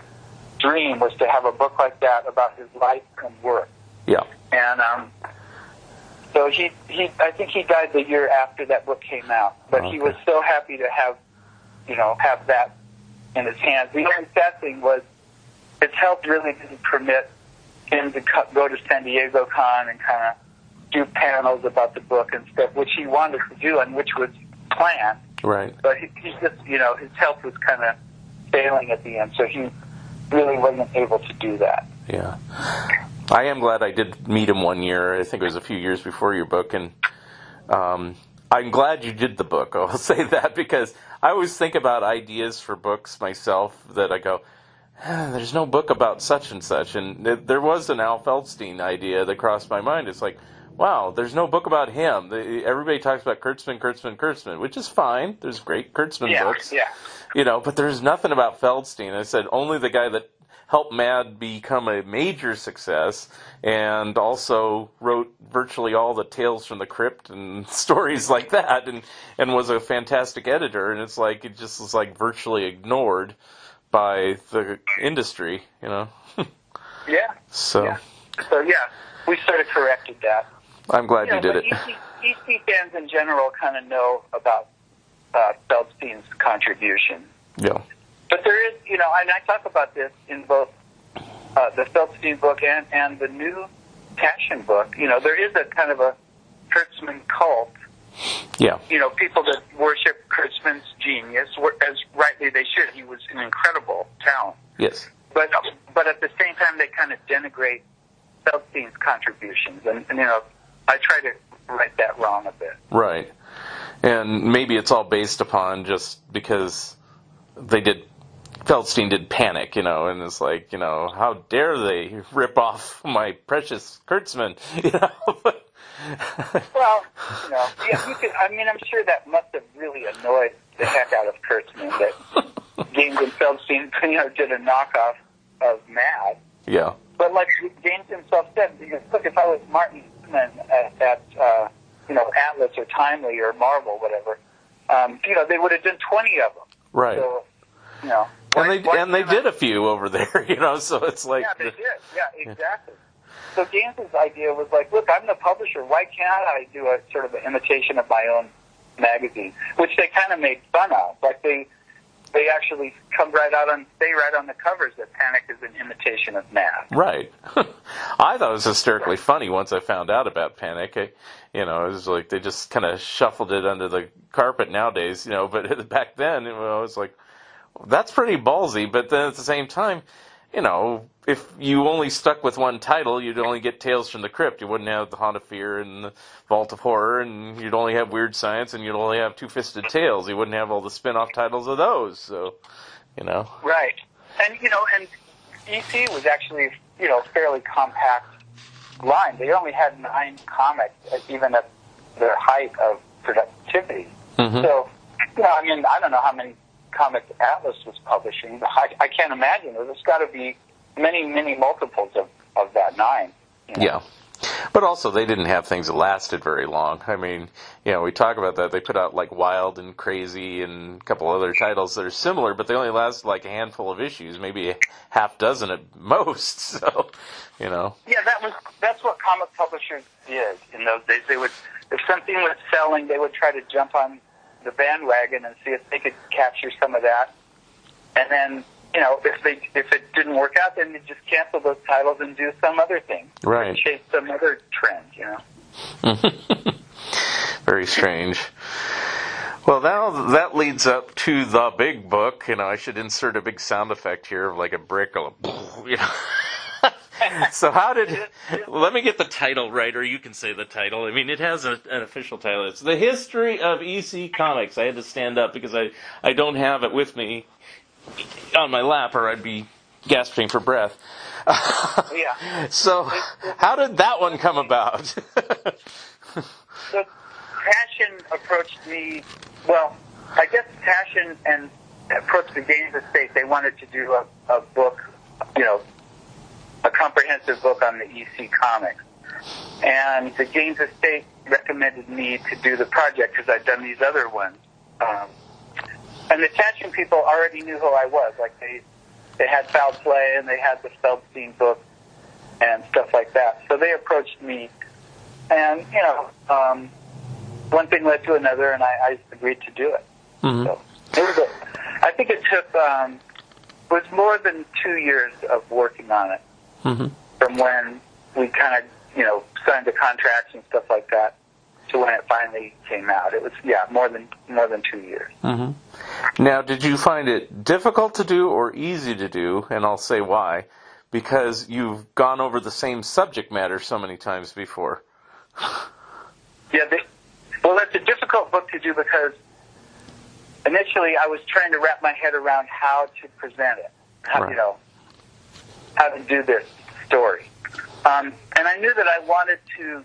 dream was to have a book like that about his life and work. Yeah. And um, so he, he, I think he died the year after that book came out. But he was so happy to have, you know, have that in his hands. The only sad thing was his health really didn't permit him to co- go to San Diego Con and kind of do panels about the book and stuff, which he wanted to do and which was planned Right. but he, he just, you know, his health was kind of failing at the end, so he really wasn't able to do that. Yeah. I am glad I did meet him one year. I think it was a few years before your book, and um, I'm glad you did the book. I'll say that because I always think about ideas for books myself that I go, "Ah, there's no book about such and such, and th- there was an Al Feldstein idea that crossed my mind. It's like, wow, there's no book about him. The- Everybody talks about Kurtzman, Kurtzman, Kurtzman, which is fine. There's great Kurtzman Yeah, books yeah. you know, but there's nothing about Feldstein. I said only the guy that helped Mad become a major success and also wrote virtually all the Tales from the Crypt and stories like that and, and was a fantastic editor. And it's like, it just was like virtually ignored by the industry, you know? Yeah. so, Yeah. So yeah, we sort of corrected that. I'm glad you know, did but it. EC, EC fans in general kind of know about uh, Feldstein's contribution. Yeah. But there is, you know, and I talk about this in both uh, the Feldstein book and, and the new Taschen book. You know, there is a kind of a Kurtzman cult. Yeah. You know, people that worship Kurtzman's genius, as rightly they should. He was an incredible talent. Yes. But but at the same time, they kind of denigrate Feldstein's contributions, and, and you know, I try to right that wrong a bit. Right. And maybe it's all based upon just because they did Feldstein did panic, you know, and it's like, you know, how dare they rip off my precious Kurtzman, you know? Well, you know, yeah, you could. I mean, I'm sure that must have really annoyed the heck out of Kurtzman that Gaines and Feldstein, you know, did a knockoff of Mad. yeah. But like Gaines himself said, because look, if I was Martin at, at uh, you know Atlas or Timely or Marvel, whatever, um, you know, they would have done 20 of them. Right. So, you know, and they and they did a few over there, you know, so it's like yeah, they did. Yeah, exactly. So Gaines's idea was like, look, I'm the publisher. Why can't I do a sort of an imitation of my own magazine? Which they kind of made fun of. Like they they actually come right out on say right on the covers that Panic is an imitation of Mad. Right. I thought it was hysterically funny once I found out about Panic. I, you know, it was like they just kind of shuffled it under the carpet nowadays, you know, but back then, you know, it was like, that's pretty ballsy. But then at the same time, you know, if you only stuck with one title, you'd only get Tales from the Crypt. You wouldn't have the Haunt of Fear and the Vault of Horror, and you'd only have Weird Science, and you'd only have Two Fisted Tales. You wouldn't have all the spin-off titles of those. So, you know, Right. And you know, and EC was actually you know fairly compact line. They only had nine comics, uh, even at their height of productivity. Mhm. So, you know, I mean, I don't know how many comics Atlas was publishing, I, I can't imagine. There's got to be many, many multiples of, of that nine. you know? Yeah. But also, they didn't have things that lasted very long. I mean, you know, we talk about that. They put out like Wild and Crazy and a couple other titles that are similar, but they only lasted like a handful of issues, maybe a half dozen at most. So, you know, Yeah, that was that's what comic publishers did in those days. They would, if something was selling, they would try to jump on the bandwagon and see if they could capture some of that. And then, you know, if they if it didn't work out, then they just cancel those titles and do some other thing, right. chase some other trend. You know. Very strange. Well, now that leads up to the big book. You know, I should insert a big sound effect here of like a brick or a, you know. so how did? Let me get the title right, or you can say the title. I mean, it has a, an official title. It's the history of EC Comics. I had to stand up because I I don't have it with me on my lap, or I'd be gasping for breath. Yeah. So, how did that one come about? So Taschen approached me. Well, I guess Taschen and approached the Gaines Estate. They wanted to do a, a book, you know, comprehensive book on the EC comics. And the Gaines Estate recommended me to do the project because I'd done these other ones. Um, and the Taschen people already knew who I was. Like they, they had Foul Play and they had the Feldstein book and stuff like that. So they approached me and you know, um, one thing led to another, and I, I agreed to do it. Mhm. So it was a, I think it took um, was more than two years of working on it Mhm. from when we kind of you know signed the contracts and stuff like that to when it finally came out. It was yeah more than more than two years. hmm Now, did you find it difficult to do or easy to do? And I'll say why. Because you've gone over the same subject matter so many times before. Yeah, they, well, that's a difficult book to do because initially I was trying to wrap my head around how to present it, how, Right. you know, how to do this story. Um, and I knew that I wanted to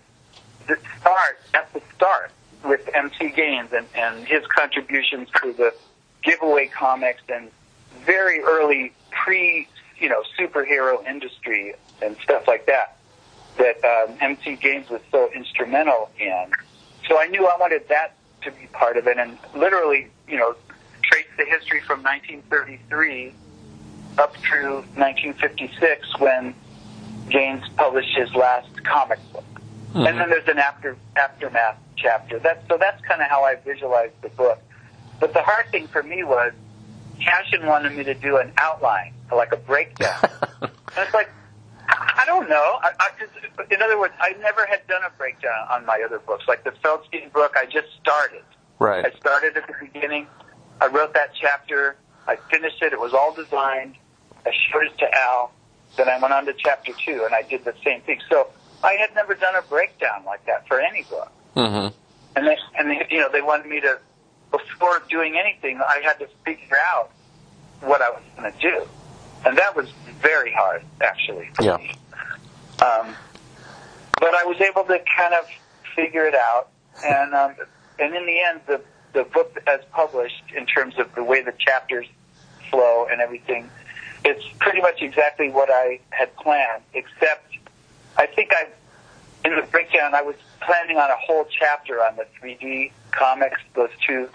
start at the start with MC Gaines and, and his contributions to the giveaway comics and very early pre, you know, superhero industry and stuff like that that um, MC Gaines was so instrumental in. So I knew I wanted that to be part of it, and literally, you know, trace the history from 1933 up through 1956 when Gaines published his last comic book, hmm. and then there's an after aftermath chapter. That's so that's kind of how I visualized the book. But the hard thing for me was Taschen wanted me to do an outline, like a breakdown. and it's like I I don't know. I, I just, in other words, I never had done a breakdown on my other books. Like the Feldstein book, I just started. Right. I started at the beginning. I wrote that chapter. I finished it. It was all designed. I showed it to Al. Then I went on to chapter two, and I did the same thing. So I had never done a breakdown like that for any book. Mm-hmm. And they, and they, you know, they wanted me to, before doing anything, I had to figure out what I was going to do, and that was very hard, actually. For Yeah. Me. Um, but I was able to kind of figure it out, and um, and in the end, the the book as published, in terms of the way the chapters flow and everything, it's pretty much exactly what I had planned, except I think I in the breakdown, I was planning on a whole chapter on the 3D comics, those two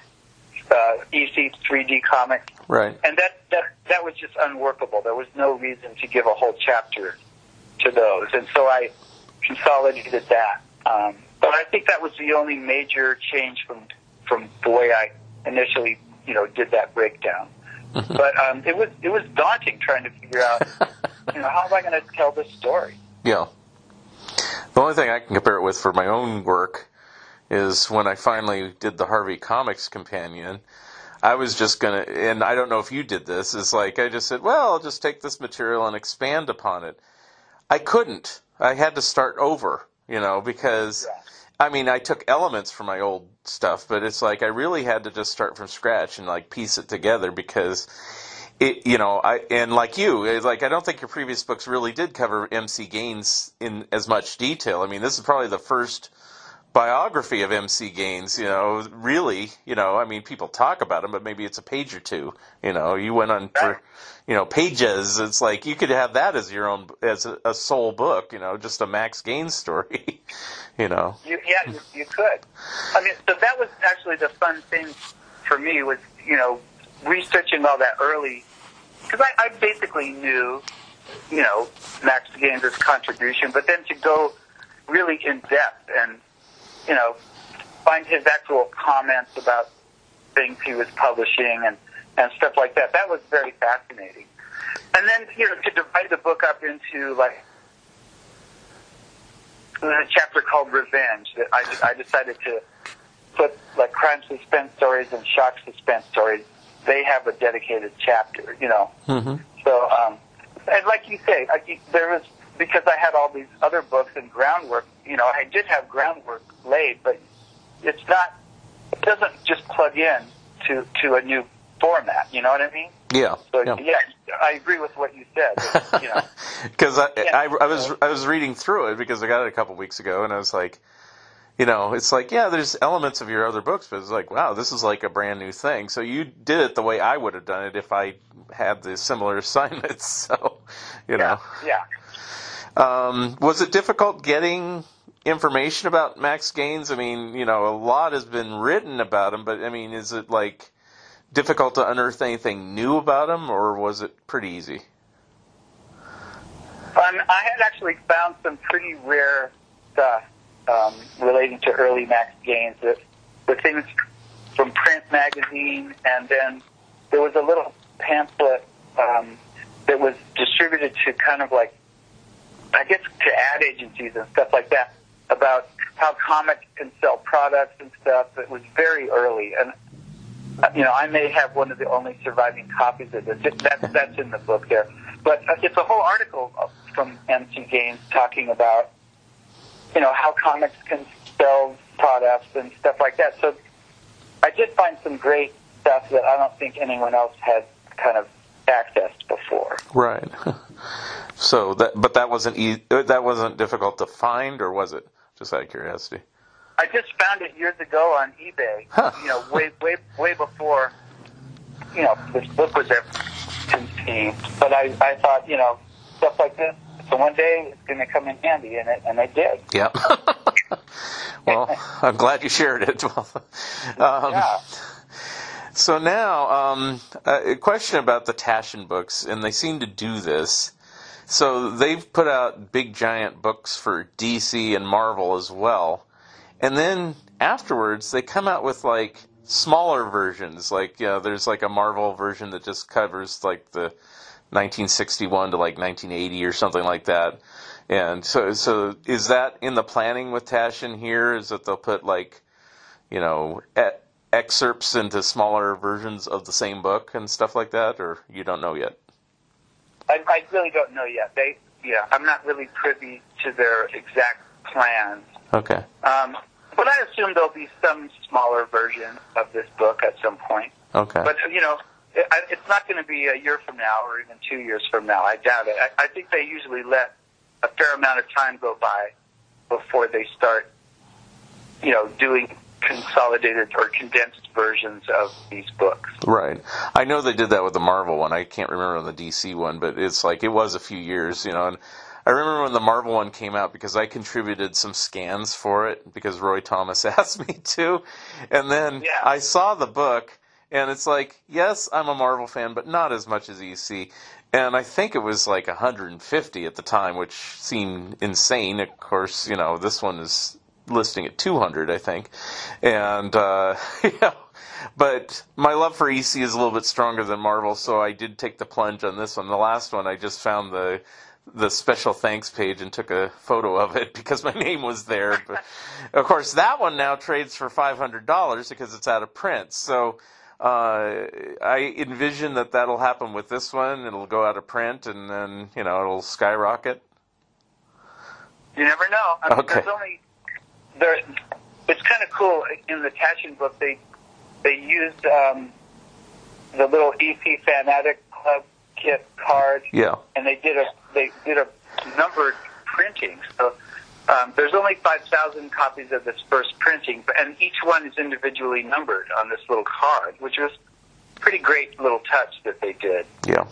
uh, EC 3D comics, Right. and that, that that was just unworkable. There was no reason to give a whole chapter to those, and so I consolidated that. Um, but I think that was the only major change from from the way I initially, you know, did that breakdown. But um, it was it was daunting trying to figure out, you know, how am I going to tell this story? Yeah. The only thing I can compare it with for my own work is when I finally did the Harvey Comics Companion. I was just gonna, and I don't know if you did this. Is like I just said, well, I'll just take this material and expand upon it. I couldn't. I had to start over, you know, because I mean, I took elements from my old stuff, but it's like I really had to just start from scratch and like piece it together because it, you know, I and like you, like I don't think your previous books really did cover MC Gaines in as much detail. I mean, this is probably the first biography of MC Gaines. You know, really, you know, I mean, people talk about him, but maybe it's a page or two. You know, you went on for, you know, pages. It's like you could have that as your own as a, a sole book. You know, just a Max Gaines story. you know, You, yeah, you, you could. I mean, so that was actually the fun thing for me was, you know, researching all that early, because I, I basically knew, you know, Max Gaines' contribution, but then to go really in depth and, you know, find his actual comments about things he was publishing and, and stuff like that, that was very fascinating. And then, you know, to divide the book up into like there's a chapter called Revenge that I, I decided to put like crime suspense stories and shock suspense stories. They have a dedicated chapter, you know. mm-hmm. So, um, and like you say, I, there was because I had all these other books and groundwork. You know, I did have groundwork laid, but it's not. It doesn't just plug in to to a new format. You know what I mean? yeah, So yeah. yeah, I agree with what you said. that, You know. because I, Yeah. I, I was I was reading through it because I got it a couple weeks ago, and I was like, you know, it's like yeah, there's elements of your other books, but it's like wow, this is like a brand new thing. So you did it the way I would have done it if I had the similar assignments. So, you know, Yeah. Um, was it difficult getting information about Max Gaines? I mean, you know, a lot has been written about him, but I mean, is it like difficult to unearth anything new about him, or was it pretty easy? Um, I had actually found some pretty rare stuff um, relating to early Max Gaines. The, the things from print magazine, and then there was a little pamphlet um, that was distributed to kind of like, I guess, to ad agencies and stuff like that about how comics can sell products and stuff. It was very early, and uh, you know, I may have one of the only surviving copies of this. It- That's that's in the book there, but uh, it's a whole article from MC Gaines talking about you know how comics can sell products and stuff like that. So I did find some great stuff that I don't think anyone else had kind of accessed before. Right. so that, but that wasn't e- uh, that wasn't difficult to find, or was it? Just out of curiosity. I just found it years ago on eBay. Huh. You know, way way way before you know this book was ever conceived. But I I thought you know stuff like this. So one day it's going to come in handy, and it and it did. Yeah. well, I'm glad you shared it. Um, Yeah. So now, um, a question about the Taschen books, and they seem to do this. So they've put out big giant books for DC and Marvel as well, and then afterwards they come out with like smaller versions. Like you know, there's like a Marvel version that just covers like the 1961 to like 1980 or something like that. And so, so is that in the planning with Taschen here? Is that they'll put like, you know, excerpts into smaller versions of the same book and stuff like that, or you don't know yet? I, I really don't know yet. They, yeah, I'm not really privy to their exact plans. Okay. Um, but I assume there'll be some smaller version of this book at some point. Okay. But you know, it, it's not going to be a year from now or even two years from now. I doubt it. I, I think they usually let a fair amount of time go by before they start, you know, doing consolidated or condensed versions of these books. Right. I know they did that with the Marvel one. I can't remember on the DC one, but it's like it was a few years, you know. And I remember when the Marvel one came out because I contributed some scans for it because Roy Thomas asked me to. And then Yeah. I saw the book and it's like, yes, I'm a Marvel fan, but not as much as EC. And I think it was like 150 at the time, which seemed insane. Of course, you know, this one is listing at 200, I think. And, uh, know, but my love for EC is a little bit stronger than Marvel, so I did take the plunge on this one. The last one, I just found the the special thanks page and took a photo of it because my name was there. But of course, that one now trades for five hundred dollars because it's out of print. So uh, I envision that that'll happen with this one. It'll go out of print, and then you know it'll skyrocket. You never know. I mean, Okay. There's only there. It's kind of cool in the Taschen book. They they used um, the little EC Fan-Addict Club kit card, Yeah. and they did a they did a numbered printing. So um, there's only five thousand copies of this first printing, and each one is individually numbered on this little card, which was pretty great little touch that they did. Yeah.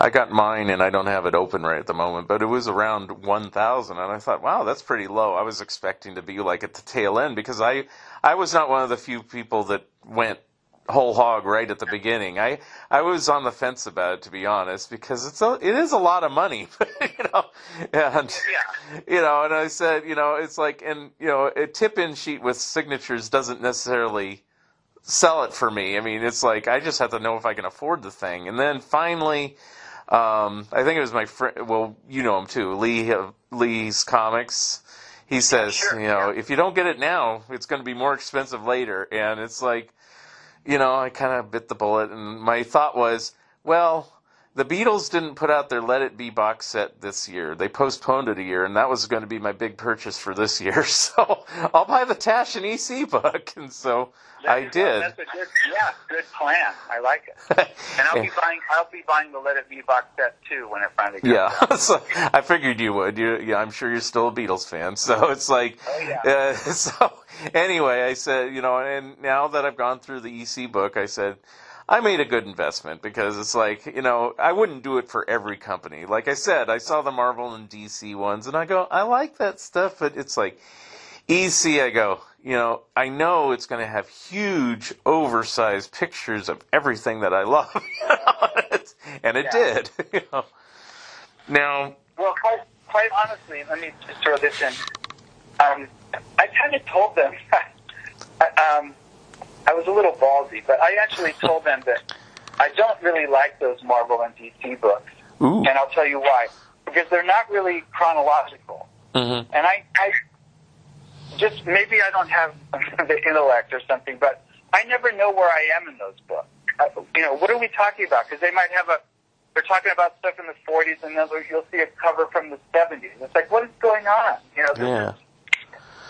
I got mine and I don't have it open right at the moment, but it was around 1,000 and I thought, wow, that's pretty low. I was expecting to be like at the tail end because I I was not one of the few people that went whole hog right at the beginning. I I was on the fence about it to be honest because it's a, it is a lot of money, you know. And Yeah. you know, and I said, you know, it's like and you know, a tip-in sheet with signatures doesn't necessarily sell it for me. I mean, it's like I just have to know if I can afford the thing. And then finally, um, I think it was my friend. Well, you know him too, Lee of Lee's Comics. He says, sure, you know, yeah. if you don't get it now, it's going to be more expensive later. And it's like, you know, I kind of bit the bullet, and my thought was, well. The Beatles didn't put out their Let It Be box set this year. They postponed it a year, and that was going to be my big purchase for this year. So I'll buy the Taschen EC book, and so I did. That's a good, yeah, good plan. I like it. And I'll be buying. I'll be buying the Let It Be box set too when it finally comes Yeah, out. so I figured you would. You, yeah, I'm sure you're still a Beatles fan, so it's like. Oh, yeah. Uh, so anyway, I said, you know, and now that I've gone through the EC book, I said. I made a good investment because it's like, you know, I wouldn't do it for every company. Like I said, I saw the Marvel and DC ones and I go, I like that stuff, but it's like EC, I go, you know, I know it's going to have huge, oversized pictures of everything that I love. you know, and it Yeah. did. You know. Now, Well, quite, quite honestly, let me just throw this in. Um, I kind of told them. Um, I was a little ballsy, but I actually told them that I don't really like those Marvel and DC books, ooh, and I'll tell you why. Because they're not really chronological. mhm. and I, I just maybe I don't have the intellect or something, but I never know where I am in those books. I, you know, what are we talking about? Because they might have a, they're talking about stuff in the 40s, and then you'll see a cover from the 70s. It's like, what is going on? You know, yeah, is,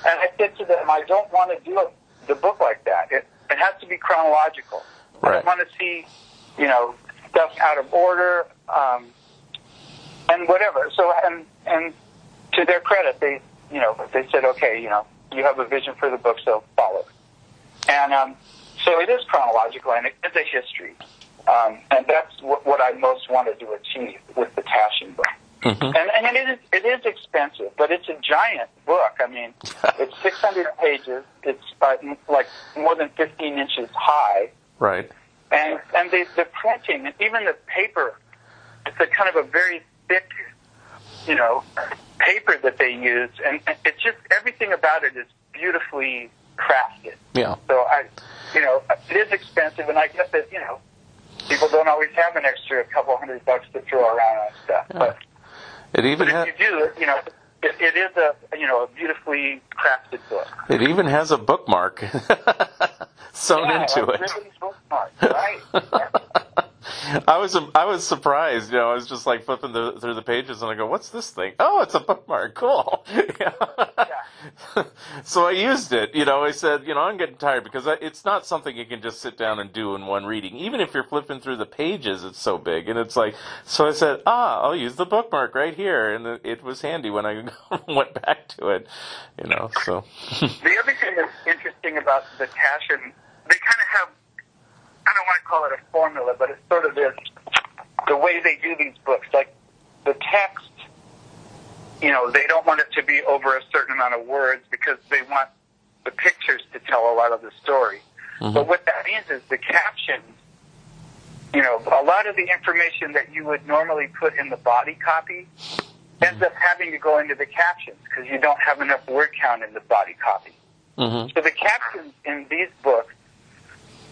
and I said to them, I don't want to do a, the book like that. It, it has to be chronological. I don't want to see, you know, stuff out of order, um, and whatever. So, and and to their credit, they, you know, they said, okay, you know, you have a vision for the book, so follow. it. And um, so it is chronological, and it is a history, um, and that's what, what I most wanted to achieve with the Taschen book. Mhm. And, and it is it is expensive, but it's a giant book. I mean, it's 600 pages. It's uh, like more than 15 inches high, right, and and the the printing and even the paper, it's a kind of a very thick, you know, paper that they use, and and it's just everything about it is beautifully crafted. Yeah. So I, you know, it is expensive, and I guess that you know, people don't always have an extra couple hundred bucks to throw around on stuff. But, It even but has if you do, you know, it, it is a you know a beautifully crafted book. it even has a bookmark sewn Yeah, into it. bookmark, right? I was I was surprised. You know, I was just like flipping the, through the pages, and I go, "What's this thing? Oh, it's a bookmark. Cool." so I used it. You know, I said, you know, I'm getting tired because I, it's not something you can just sit down and do in one reading. Even if you're flipping through the pages, it's so big, and it's like. So I said, "Ah, I'll use the bookmark right here," and it, it was handy when I went back to it. You know, so The other thing that's interesting about the Taschen, they kind of have, I don't want to call it a formula, but it's sort of this, the way they do these books. Like the text, you know, they don't want it to be over a certain amount of words because they want the pictures to tell a lot of the story. But what that means is the captions, you know, a lot of the information that you would normally put in the body copy ends up having to go into the captions because you don't have enough word count in the body copy. hmm So the captions in these books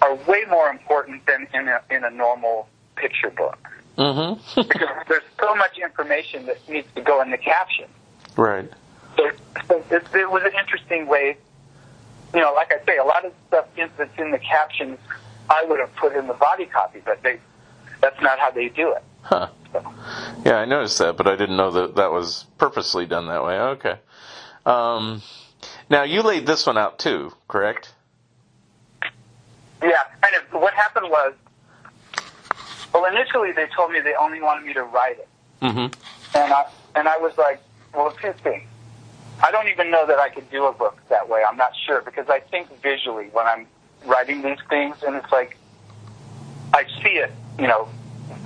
are way more important than in a, in a normal picture book hmm because there's so much information that needs to go in the caption. right. So, so it, it was an interesting way. You know, like I say, a lot of stuff that's in the captions I would have put in the body copy, but they that's not how they do it. Huh. Yeah, I noticed that, but I didn't know that that was purposely done that way. Okay. Um, now you laid this one out too, correct? Yeah, kind of. What happened was, well, initially they told me they only wanted me to write it, Mm-hmm. and I and I was like, well, two things. I don't even know that I could do a book that way. I'm not sure because I think visually when I'm writing these things, and it's like I see it, you know,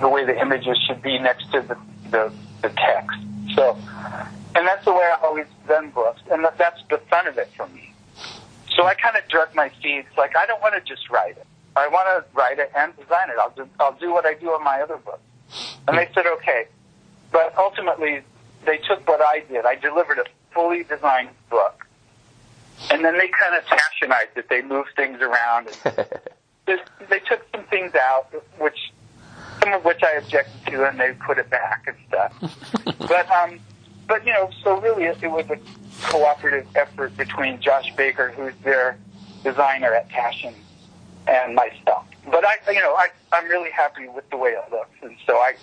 the way the images should be next to the the, the text. So, and that's the way I've always done books, and that, that's the fun of it for me. So I kind of drug my feet. It's like I don't want to just write it. I want to write it and design it. I'll do I'll do what I do on my other books. And they said okay, but ultimately they took what I did. I delivered a fully designed book, and then they kind of tashinized it. They moved things around. And they, they took some things out, which some of which I objected to, and they put it back and stuff. but um, but you know, so really it, it was a cooperative effort between Josh Baker, who's their designer at Taschen, and myself. But I, you know, I I'm really happy with the way it looks, and so I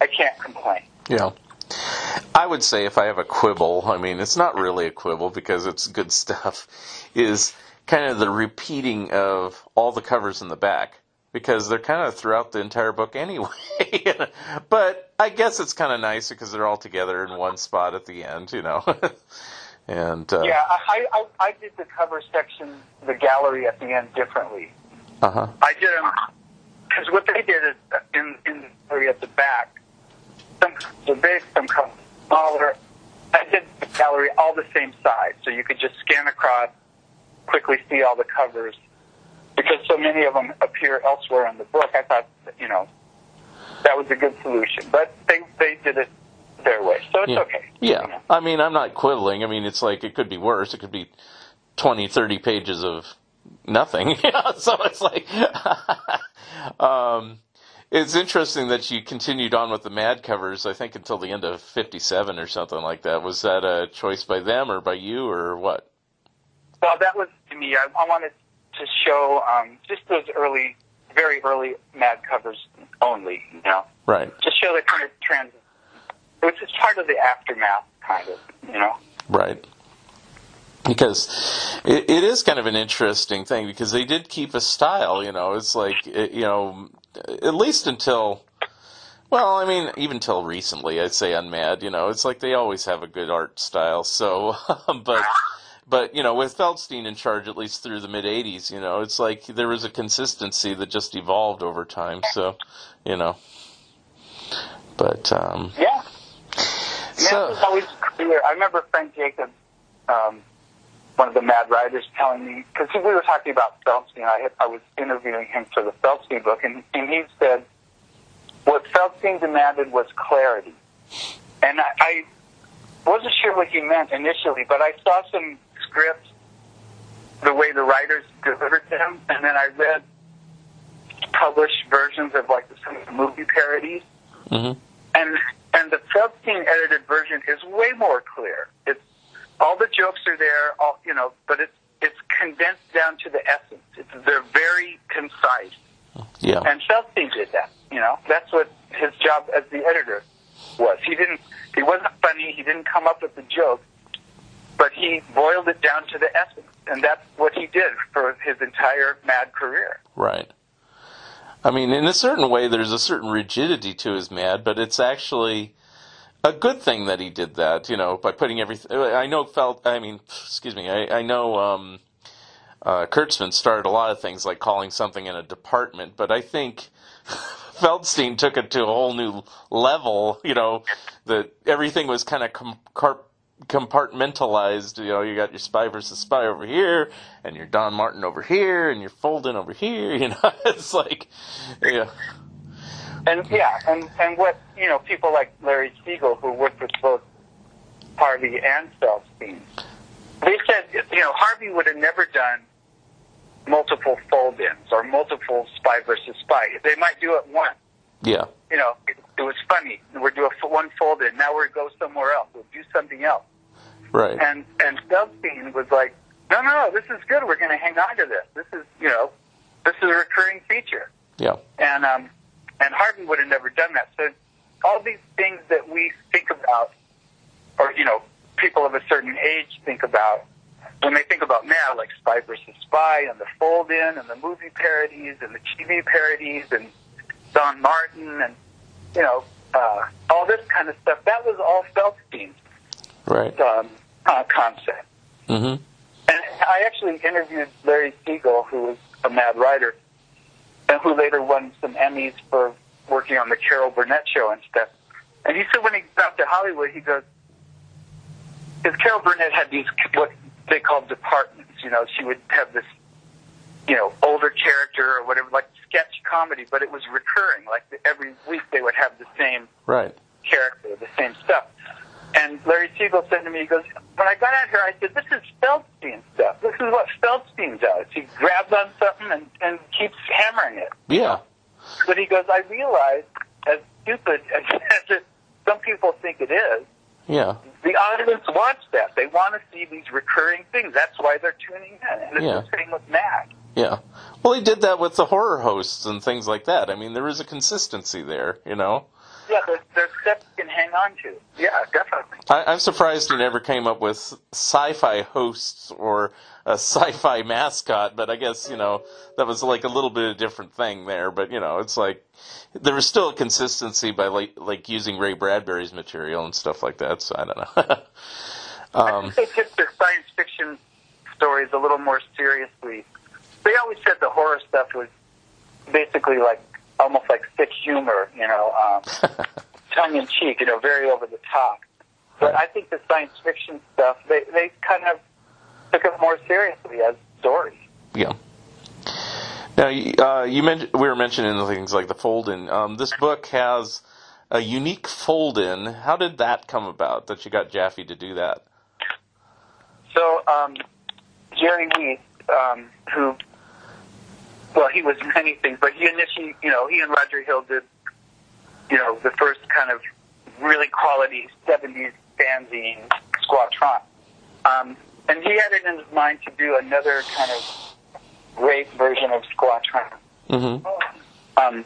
I can't complain. Yeah. I would say if I have a quibble, I mean, it's not really a quibble because it's good stuff, is kind of the repeating of all the covers in the back because they're kind of throughout the entire book anyway. but I guess it's kind of nice because they're all together in one spot at the end, you know. and uh, Yeah, I, I I did the cover section, the gallery at the end differently. uh-huh. I did them because what they did is uh, in in the gallery at the back, some are big, some come smaller. I did the gallery all the same size, so you could just scan across, quickly see all the covers. Because so many of them appear elsewhere in the book, I thought you know that was a good solution. But they they did it their way, so it's Yeah. okay. Yeah. Know. I mean, I'm not quibbling. I mean, it's like it could be worse. It could be 20, 30 pages of nothing. Yeah, so it's like um it's interesting that you continued on with the Mad covers, I think until the end of 57 or something like that. Was that a choice by them or by you or what? Well, that was to me. I, I wanted to show um, just those early, very early Mad covers only. You know, Right. just show the kind of trans. Which is part of the aftermath, kind of. You know. Right. Because it, it is kind of an interesting thing because they did keep a style, you know. It's like, it, you know, at least until, well, I mean, even till recently, I'd say on Mad, you know, it's like they always have a good art style. So, but, but, you know, with Feldstein in charge, at least through the mid 80s, you know, it's like there was a consistency that just evolved over time. So, you know, but, um. Yeah, So- it was always clear. I remember Frank Jacobs, um, one of the Mad Writers, telling me because we were talking about Feldstein. I had, I was interviewing him for the Feldstein book, and, and he said what Feldstein demanded was clarity. and I, I wasn't sure what he meant initially, but I saw some scripts, the way the writers delivered them, and then I read published versions of like some of the movie parodies, Mm-hmm. and and the Feldstein edited version is way more clear. It's all the jokes are there, all you know, but it's it's condensed down to the essence. It's they're very concise. Yeah. And Feldstein did that. You know, that's what his job as the editor was. He didn't. He wasn't funny. He didn't come up with the joke, but he boiled it down to the essence, and that's what he did for his entire Mad career. Right. I mean, in a certain way, there's a certain rigidity to his mad, but it's actually a good thing that he did that. You know, by putting everything. I know felt. I mean, excuse me. I, I know um, uh, Kurtzman started a lot of things like calling something in a department, but I think Feldstein took it to a whole new level. You know, that everything was kind of com- compartmentalized. You know, you got your spy versus spy over here, and your Don Martin over here, and your fold-in over here. You know, it's like, yeah, And yeah, and and what you know, people like Larry Siegel who worked with both Harvey and Feldstein, they said you know Harvey would have never done multiple fold-ins or multiple spy versus spy. They might do it once. yeah, You know, it, it was funny. We're doing one fold-in. Now we're go somewhere else. We'll do something else. right, And and Feldstein was like, no, no, no, this is good. We're going to hang on to this. This is you know, this is a recurring feature yeah, and um, and Harvey would have never done that. So all these things that we think about, or you know, people of a certain age think about when they think about now, like Spy versus Spy, and the Fold In, and the movie parodies, and the TV parodies, and Don Martin, and you know, uh, all this kind of stuff. That was all Feldstein's right, um, uh, concept. mm-hmm, And I actually interviewed Larry Siegel, who was a mad writer, and who later won some Emmys for working on the Carol Burnett show and stuff. And he said when he got to Hollywood, he goes, because Carol Burnett had these what they called departments. You know, she would have this, you know, older character or whatever, like sketch comedy, but it was recurring. Like every week they would have the same right, character, the same stuff. And Larry Siegel said to me, he goes, when I got out here, I said, this is Feldstein stuff. This is what Feldstein does. He grabs on something and, and keeps hammering it. yeah, But he goes, I realize, as stupid as, as it, some people think it is, yeah, the audience wants that. They want to see these recurring things. That's why they're tuning in. And it's Yeah. the same with Mad. Yeah. Well, he did that with the horror hosts and things like that. I mean, there is a consistency there, you know. Yeah, there's, there's stuff you can hang on to. Yeah, definitely. I, I'm surprised he never came up with sci-fi hosts or a sci-fi mascot, but I guess you know that was like a little bit of a different thing there. But you know, it's like there was still a consistency by like like using Ray Bradbury's material and stuff like that. So I don't know. um, I um, think they took their science fiction stories a little more seriously. They always said the horror stuff was basically like almost like sick humor, you know, um, tongue in cheek, you know, very over the top. But I think the science fiction stuff, they they kind of took it more seriously as stories. yeah. Now you- uh, you mentioned we were mentioning things like the fold-in. Um, this book has a unique fold-in. How did that come about? That you got Jaffee to do that? So um, Jerry Weist, um, who, well, he was many things, but he initially, you know, he and Roger Hill did, you know, the first kind of really quality '70s fanzine, Squa Tront. Um, and he had it in his mind to do another kind of great version of Squa Tront. Mm-hmm. Um,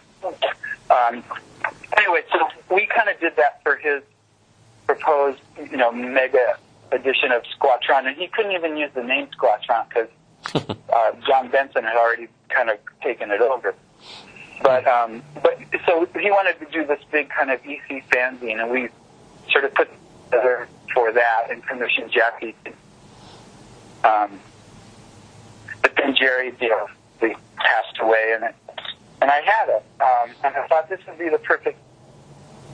um, anyway, so we kind of did that for his proposed, you know, mega edition of Squa Tront, and he couldn't even use the name Squa Tront because uh, John Benson had already kind of taken it over. But um, but so he wanted to do this big kind of EC fanzine, and we sort of put together for that and commissioned Jaffee. Um, but then Jerry, you know, they passed away, and it, and I had it, um, and I thought this would be the perfect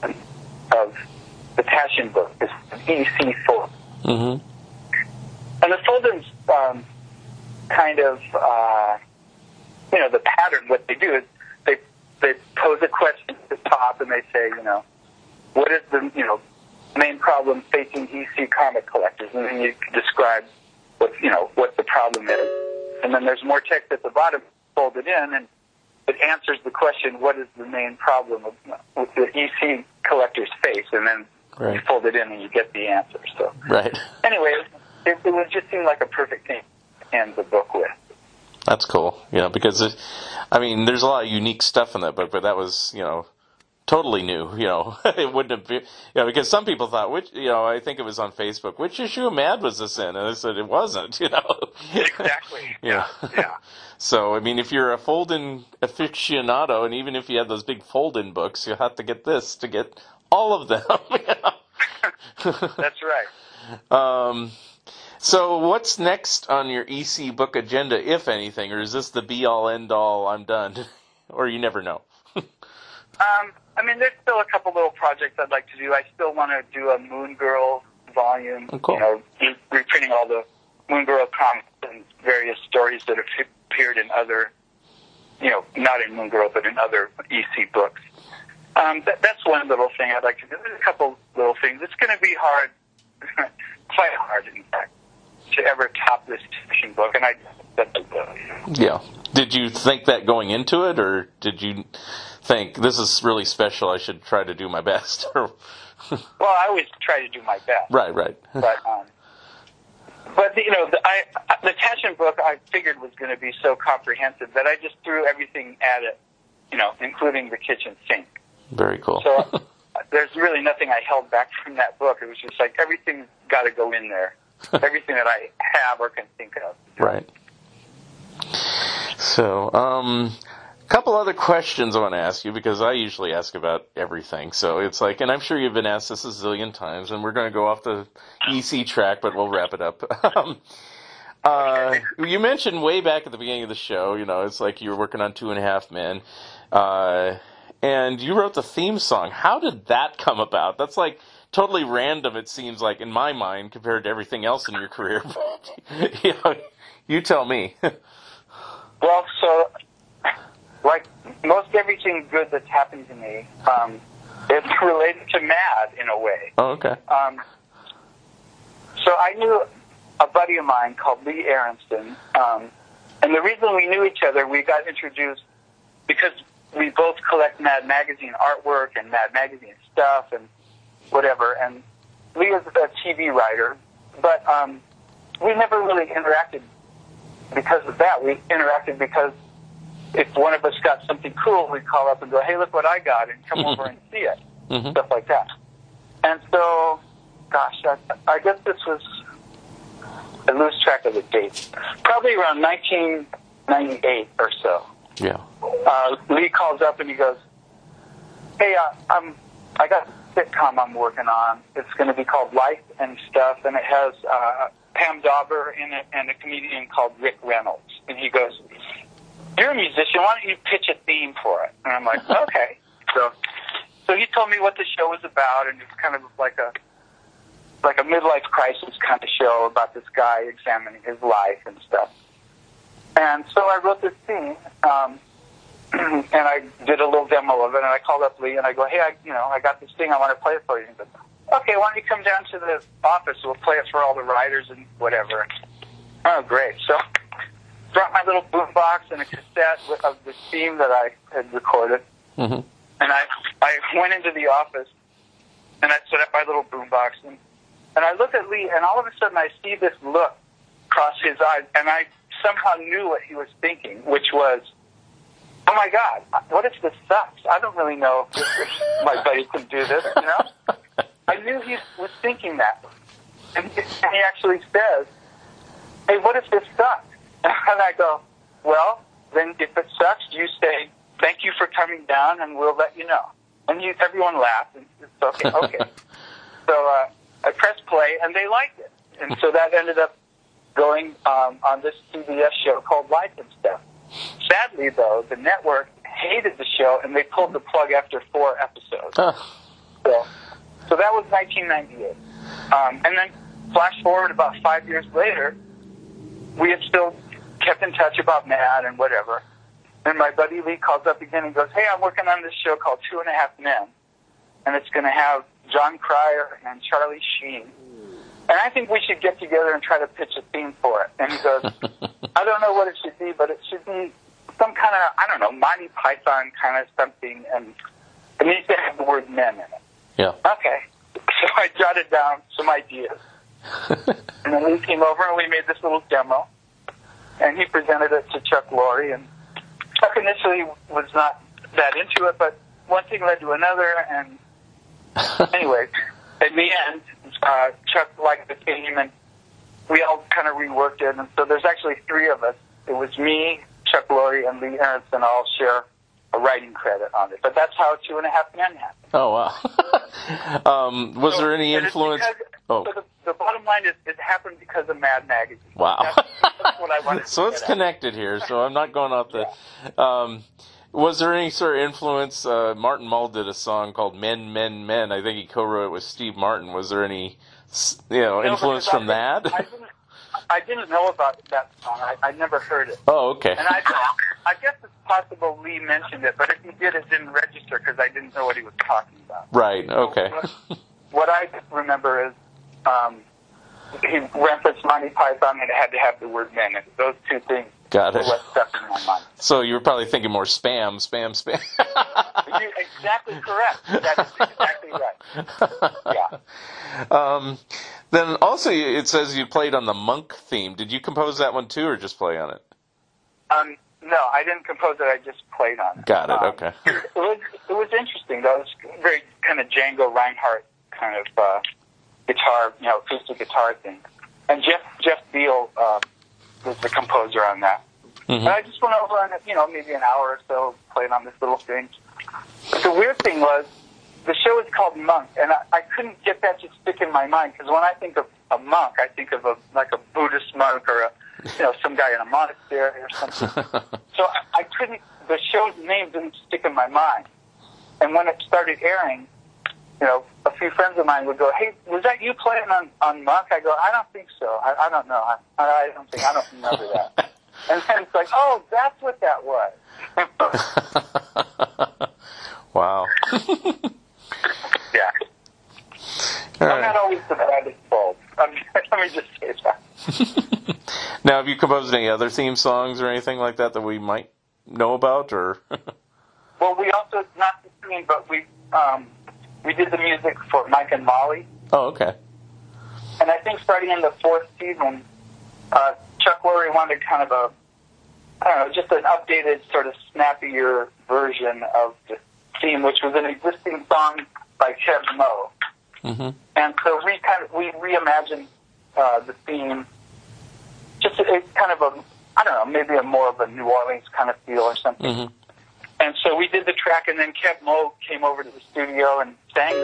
of the Taschen book, this EC fold. Mm-hmm. And the fold-ins um, kind of, uh, you know, the pattern. What they do is they they pose a question at the top, and they say, you know, what is the you know main problem facing EC comic collectors, and then you describe what you know what the problem is, and then there's more text at the bottom folded in, and it answers the question, what is the main problem of, with the EC collectors face, and then you fold it in and you get the answer. So Right. anyway, it, it would just seem like a perfect thing to end the book with. That's cool. You know, because it, I mean, there's a lot of unique stuff in that book, but that was, you know, totally new. You know, it wouldn't have been, you know, because some people thought, which, you know, I think it was on Facebook, which issue of Mad was this in? And I said it wasn't. You know. Exactly. yeah. Yeah. So, I mean, if you're a fold-in aficionado, and even if you have those big fold-in books, you'll have to get this to get all of them. you? That's right. Um, so what's next on your EC book agenda, if anything, or is this the be all end all? I'm done, or you never know. Um, I mean, there's still a couple little projects I'd like to do. I still want to do a Moon Girl volume. Oh, cool. You know, re- reprinting all the Moon Girl comics and various stories that have appeared in other, you know, not in Moon Girl, but in other EC books. Um, that, that's one little thing I'd like to do. There's a couple little things. It's going to be hard, quite hard, in fact, to ever top this fiction book, and I will. You know? Yeah. Did you think that going into it, or did you think this is really special? I should try to do my best. Well, I always try to do my best. right, right. but um, but you know, the, I the attachment book I figured was going to be so comprehensive that I just threw everything at it, you know, including the kitchen sink. Very cool. So there's really nothing I held back from that book. It was just like everything's got to go in there, everything that I have or can think of. Right. So, um, a couple other questions I want to ask you because I usually ask about everything. So it's like, and I'm sure you've been asked this a zillion times, and we're going to go off the EC track, but we'll wrap it up. um, uh, you mentioned way back at the beginning of the show, you know, it's like you were working on Two and a Half Men, uh, and you wrote the theme song. How did that come about? That's like totally random. It seems like in my mind compared to everything else in your career. But you know, you tell me. Well, so like most everything good that's happened to me, um, it's related to Mad in a way. oh, okay. Um, so I knew a buddy of mine called Lee Aronsohn, um, and the reason we knew each other, we got introduced because we both collect Mad Magazine artwork and Mad Magazine stuff and whatever. And Lee is a TV writer, but um, we never really interacted because of that. We interacted because if one of us got something cool, we'd call up and go, "Hey, look what I got," and come over and see it, Mhm. stuff like that. And so, gosh, I, I guess this was I lose track of the dates. Probably around 1998 or so. Yeah. Uh, Lee calls up and he goes, "Hey, uh, I'm I got sitcom I'm working on. It's going to be called Life and Stuff, and it has uh, Pam Dawber in it and a comedian called Rick Reynolds." And he goes, "You're a musician. Why don't you pitch a theme for it?" And I'm like, "Okay." So, so he told me what the show was about, and it's kind of like a like a midlife crisis kind of show about this guy examining his life and stuff. And so I wrote this theme, um, and I did a little demo of it, and I called up Lee and I go, hey, I, you know, I got this thing, I want to play it for you. He goes, okay, why don't you come down to the office? We'll play it for all the writers and whatever. Oh, great. So brought my little boombox and a cassette of the theme that I had recorded, hmm and I I went into the office and I set up my little boombox and and I look at Lee and all of a sudden I see this look cross his eyes and I somehow knew what he was thinking, which was, oh my God, what if this sucks? I don't really know if my buddy can do this, you know? I knew he was thinking that. And he, and he actually says, hey, what if this sucks? And I go, well, then if it sucks, you say, thank you for coming down and we'll let you know. And you, everyone laughed and it's okay, okay. so uh, I pressed play and they liked it. And so that ended up going um, on this CBS show called Life and Stuff. Sadly, though, the network hated the show and they pulled the plug after four episodes. So, so that was 1998. Um, and then flash forward about five years later, we had still kept in touch about Mad and whatever. And my buddy Lee calls up again and goes, "Hey, I'm working on this show called Two and a Half Men, and it's going to have Jon Cryer and Charlie Sheen. And I think we should get together and try to pitch a theme for it. And he goes, I don't know what it should be, but it should be some kind of, I don't know, Monty Python kind of something. And it needs to have the word men in it. Yeah. Okay. So I jotted down some ideas. and then we came over and we made this little demo. And he presented it to Chuck Lorre. And Chuck initially was not that into it, but one thing led to another. And anyway, in the end, uh, Chuck liked the theme and we all kind of reworked it. And so there's actually three of us. It was me, Chuck Lorre, and Lee Aronsohn all share a writing credit on it. But that's how Two and a Half Men happened. Oh wow. um, was So there any influence? because- Oh. So the, the bottom line is it happened because of Mad Magazine. Wow. That's, that's what I wanted to so it's get at. connected here. So I'm not going off the. Um, was there any sort of influence? Uh, Martin Mull did a song called "Men, Men, Men." I think he co-wrote it with Steve Martin. Was there any, you know, No, influence from that? I didn't, I didn't know about that song. I, I never heard it. oh, okay. And I, I guess it's possible Lee mentioned it, but if he did, it didn't register because I didn't know what he was talking about. Right. Okay. What, what I remember is um, he referenced Monty Python and it had to have the word men. Those two things Got it. stuck in my mind. So you were probably thinking more spam, spam, spam. You're exactly correct. That is exactly right. Yeah. Um, then also it says you played on the monk theme. Did you compose that one too, or just play on it? Um, no, I didn't compose it. I just played on it. Got it. Um, Okay. It was it was interesting though. It was very kind of Django Reinhardt kind of uh, guitar, you know, acoustic guitar thing. And Jeff Jeff Beal uh, was the composer on that. Mhm. And I just went over on you know, maybe an hour or so, played on this little thing. But the weird thing was, the show is called Monk, and I, I couldn't get that to stick in my mind because when I think of a monk, I think of a like a Buddhist monk or a you know some guy in a monastery or something. so I, I couldn't. The show's name didn't stick in my mind. And when it started airing, you know, a few friends of mine would go, "Hey, was that you playing on on Monk?" I go, "I don't think so. I, I don't know. I, I don't think. I don't remember that." and then it's like, "Oh, that's what that was." wow. yeah. All I'm not always the brightest bulb. Um, let me just say that. Now, have you composed any other theme songs or anything like that that we might know about, or? Well, we also not the singing, but we um, we did the music for Mike and Molly, oh, okay. and I think starting in the fourth season, uh, Chuck Lorre wanted kind of a I don't know, just an updated sort of snappier version of the theme, which was an existing song by Keb' Mo'. hmm And so we kind of we reimagined uh, the theme, just a, a kind of a I don't know, maybe a more of a New Orleans kind of feel or something. hmm And so we did the track, and then Keb' Mo' came over to the studio and sang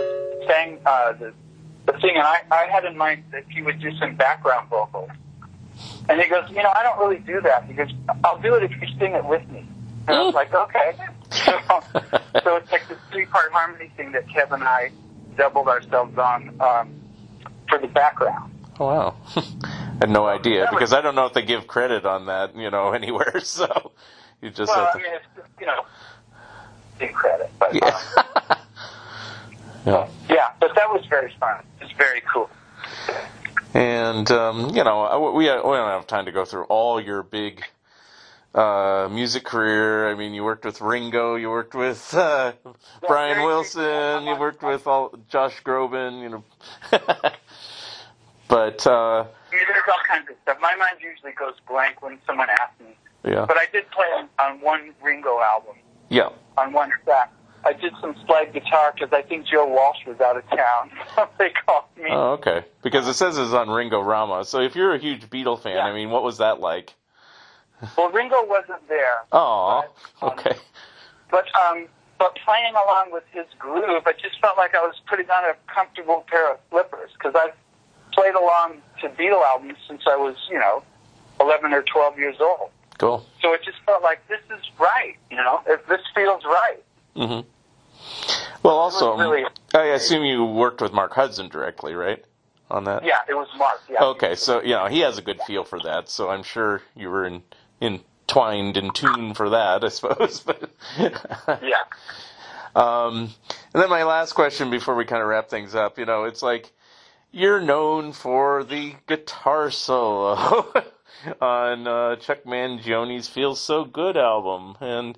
sang uh, the the thing, and I, I had in mind that he would do some background vocals. And he goes, you know, I don't really do that because I'll do it if you sing it with me. And I was like, okay. So, so it's like this three part harmony thing that Kev and I doubled ourselves on um, for the background. Oh, wow. I had no idea because I don't know if they give credit on that, you know, anywhere. So you just Well, have I to. mean, it's, you know, credit, but Yeah. um, yeah. yeah, but that was very fun. It's very cool. And um, you know, we we don't have time to go through all your big uh, music career. I mean, you worked with Ringo, you worked with uh, Brian Wilson, you worked with all Josh Groban, you know. but uh, mean, there's all kinds of stuff. My mind usually goes blank when someone asks me. yeah, But I did play on, on one Ringo album, yeah, on one track. I did some slide guitar because I think Joe Walsh was out of town. They called me. oh, okay. Because it says it's on Ringo Rama. So if you're a huge Beatle fan, Yeah. I mean, what was that like? Well, Ringo wasn't there. Oh, um, okay. But um, but playing along with his groove, I just felt like I was putting on a comfortable pair of slippers because I've played along to Beatle albums since I was, you know, 11 or 12 years old. Cool. So it just felt like this is right, you know, if this feels right. Mm-hmm. Well, also, really- I assume you worked with Mark Hudson directly, right? On that. Yeah, it was Mark. Yeah. Okay, so you know he has a good feel for that, so I'm sure you were in, entwined in tune for that, I suppose. But Yeah. Um, and then my last question before we kind of wrap things up, you know, it's like you're known for the guitar solo on uh, Chuck Mangione's "Feels So Good" album, and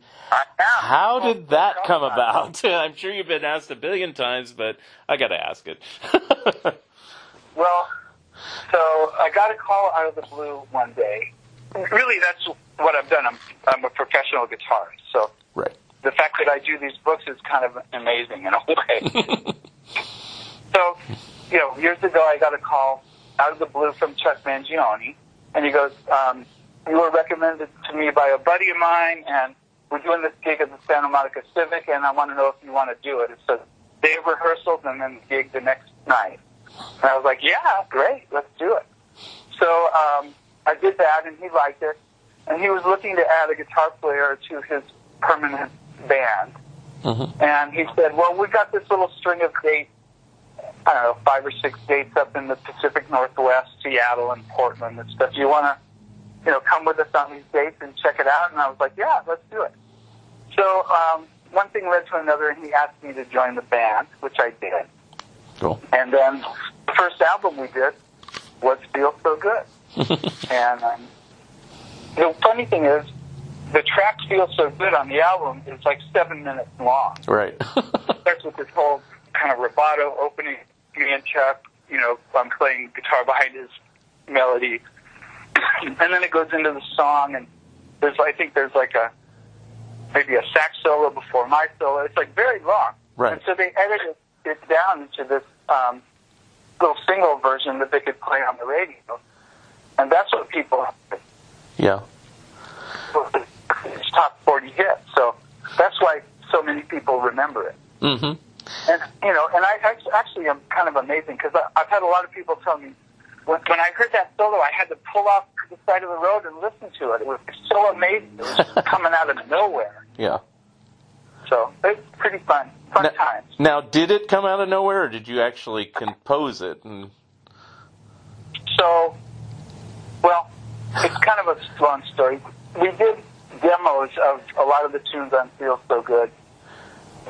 how did that come about? I'm sure you've been asked a billion times, but I got to ask it. Well, so I got a call out of the blue one day. Really, that's what I've done. I'm, I'm a professional guitarist, so right. the fact that I do these books is kind of amazing in a way. so, you know, years ago, I got a call out of the blue from Chuck Mangione, and he goes, um, "You were recommended to me by a buddy of mine, and we're doing this gig at the Santa Monica Civic, and I want to know if you want to do it." It's a day of rehearsals and then the gig the next night. And I was like, "Yeah, great, let's do it." So um, I did that, and he liked it, and he was looking to add a guitar player to his permanent band. And he said, "Well, we've got this little string of dates. I don't know, five or six dates up in the Pacific Northwest, Seattle and Portland and stuff. You want to, you know, come with us on these dates and check it out?" And I was like, "Yeah, let's do it." So um, one thing led to another, and he asked me to join the band, which I did. Cool. And then the first album we did was "Feel So Good." and um, the funny thing is, the track "Feel So Good" on the album is like seven minutes long Right. starts with this whole kind of rubato opening. Me and Chuck, you know, I'm playing guitar behind his melody, and then it goes into the song, and there's I think there's like a maybe a sax solo before my solo. It's like very long, Right. and so they edited it down into this um, little single version that they could play on the radio, and that's what people yeah. it's top 40 hit. So that's why so many people remember it. Mm-hmm. And you know, and I, I actually am kind of amazing because I've had a lot of people tell me when, when I heard that solo, I had to pull off to the side of the road and listen to it. It was so amazing. It was coming out of nowhere. Yeah. So it's pretty fun, fun Now, times. now, did it come out of nowhere, or did you actually compose it? And So, well, it's kind of a long story. We did demos of a lot of the tunes on Feel So Good.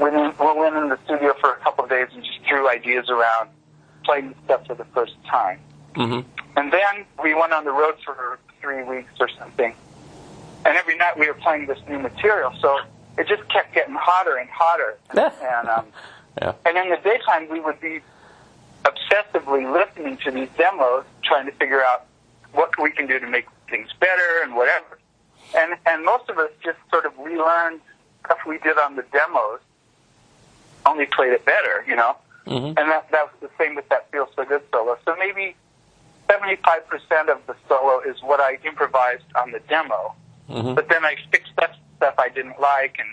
We went, we went in the studio for a couple of days and ideas around, playing stuff for the first time. mm-hmm. And then we went on the road for three weeks or something. And every night we were playing this new material, so it just kept getting hotter and hotter. And, and um, Yeah. and in the daytime, we would be obsessively listening to these demos, trying to figure out what we can do to make things better and whatever. And and most of us just sort of relearned stuff we did on the demos, only played it better, you know. Mhm. And that that was the same with that "Feels So Good" solo. So maybe seventy-five percent of the solo is what I improvised on the demo, Mhm. but then I fixed that stuff I didn't like, and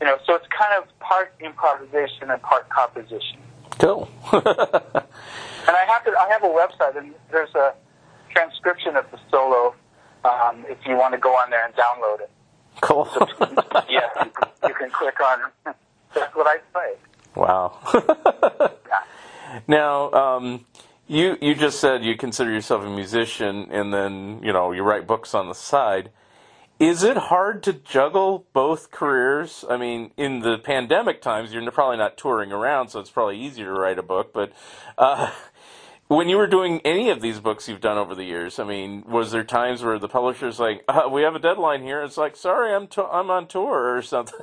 you know, so it's kind of part improvisation and part composition. Cool. And I have to, I have a website, and there's a transcription of the solo. Um, if you want to go on there and download it, cool. yeah, you can, you can click on. That's what I play. Wow. Yeah. now, um, you you just said you consider yourself a musician, and then you know you write books on the side. Is it hard to juggle both careers? I mean, in the pandemic times, you're probably not touring around, so it's probably easier to write a book. But uh, when you were doing any of these books you've done over the years, I mean, was there times where the publisher's like, uh, "We have a deadline here"? It's like, "Sorry, I'm to- I'm on tour" or something.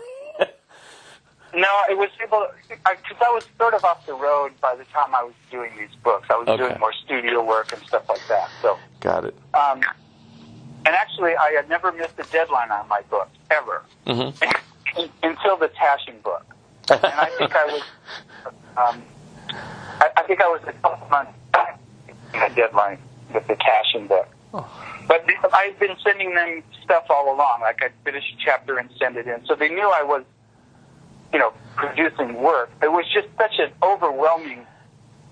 No, it was able because I, was sort of off the road by the time I was doing these books. I was Okay. doing more studio work and stuff like that. So, Got it. um, and actually, I had never missed a deadline on my book ever Mhm. until the Taschen book. And I think I was, um, I, I think I was a couple months back the deadline with the Taschen book. But I've been sending them stuff all along. Like I'd finish a chapter and send it in, so they knew I was, you know, producing work. It was just such an overwhelming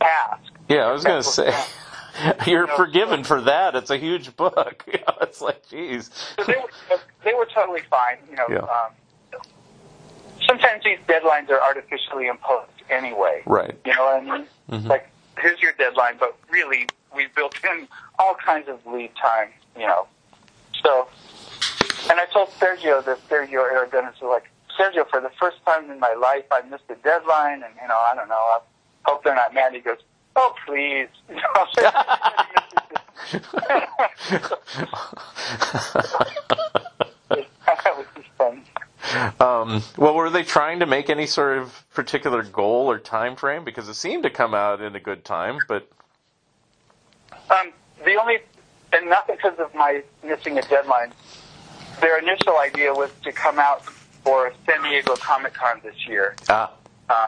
task. Yeah, I was going to say, you're forgiven for that. It's a huge book. You know, it's like, geez. So they were they were totally fine. You know, Yeah. um, sometimes these deadlines are artificially imposed anyway. Right. You know what I mean? Mhm. Like, here's your deadline, but really, we've built in all kinds of lead time, you know. So, and I told Sergio that Sergio Aragones was like, Sergio, for the first time in my life, I missed a deadline, and you know, I don't know. I hope they're not mad. He goes, "Oh, please." You know, that was just fun. Um, well, were they trying to make any sort of particular goal or time frame? Because it seemed to come out in a good time, but Um, the only, and not because of my missing a deadline, their initial idea was to come out for San Diego Comic Con this year. ah, Uh,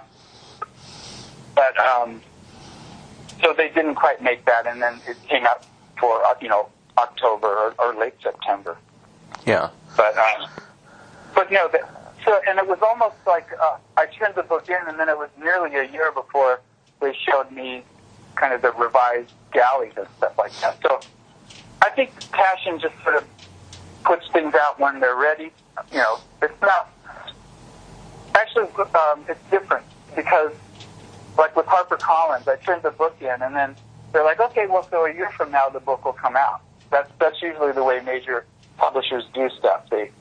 but, um, so they didn't quite make that, and then it came out for, uh, you know, October or, or late September. yeah, But, um, but no, the, so, and it was almost like uh, I turned the book in, and then it was nearly a year before they showed me kind of the revised galleys and stuff like that. So I think Taschen just sort of puts things out when they're ready. You know, it's not actually um, it's different because like with HarperCollins, I turned the book in, and then they're like, okay, well, so a year from now the book will come out. That's that's usually the way major publishers do stuff. They,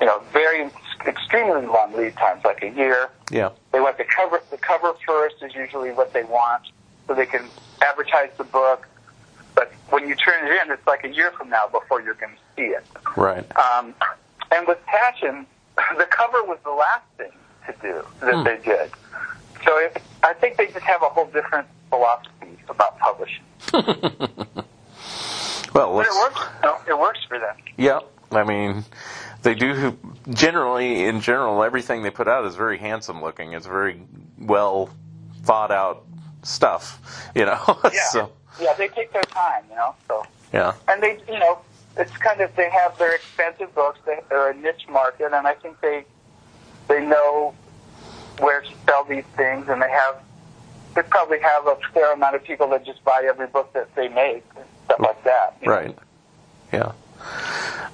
you know, very extremely long lead times, like a year. yeah, They want the cover. The cover first is usually what they want, so they can advertise the book. But when you turn it in, it's like a year from now before you're going to see it. right, Um, and with Taschen, the cover was the last thing to do that they did. So it, I think they just have a whole different philosophy about publishing. well, But it works. No, it works for them. yeah. I mean, they do generally, in general, everything they put out is very handsome looking. It's very well thought out stuff, you know. Yeah. so Yeah, they take their time, you know. So yeah, and they, you know, it's kind of they have their expensive books. They, they're a niche market, and I think they they know where to sell these things, and they have they probably have a fair amount of people that just buy every book that they make, and stuff like that. know. right, yeah.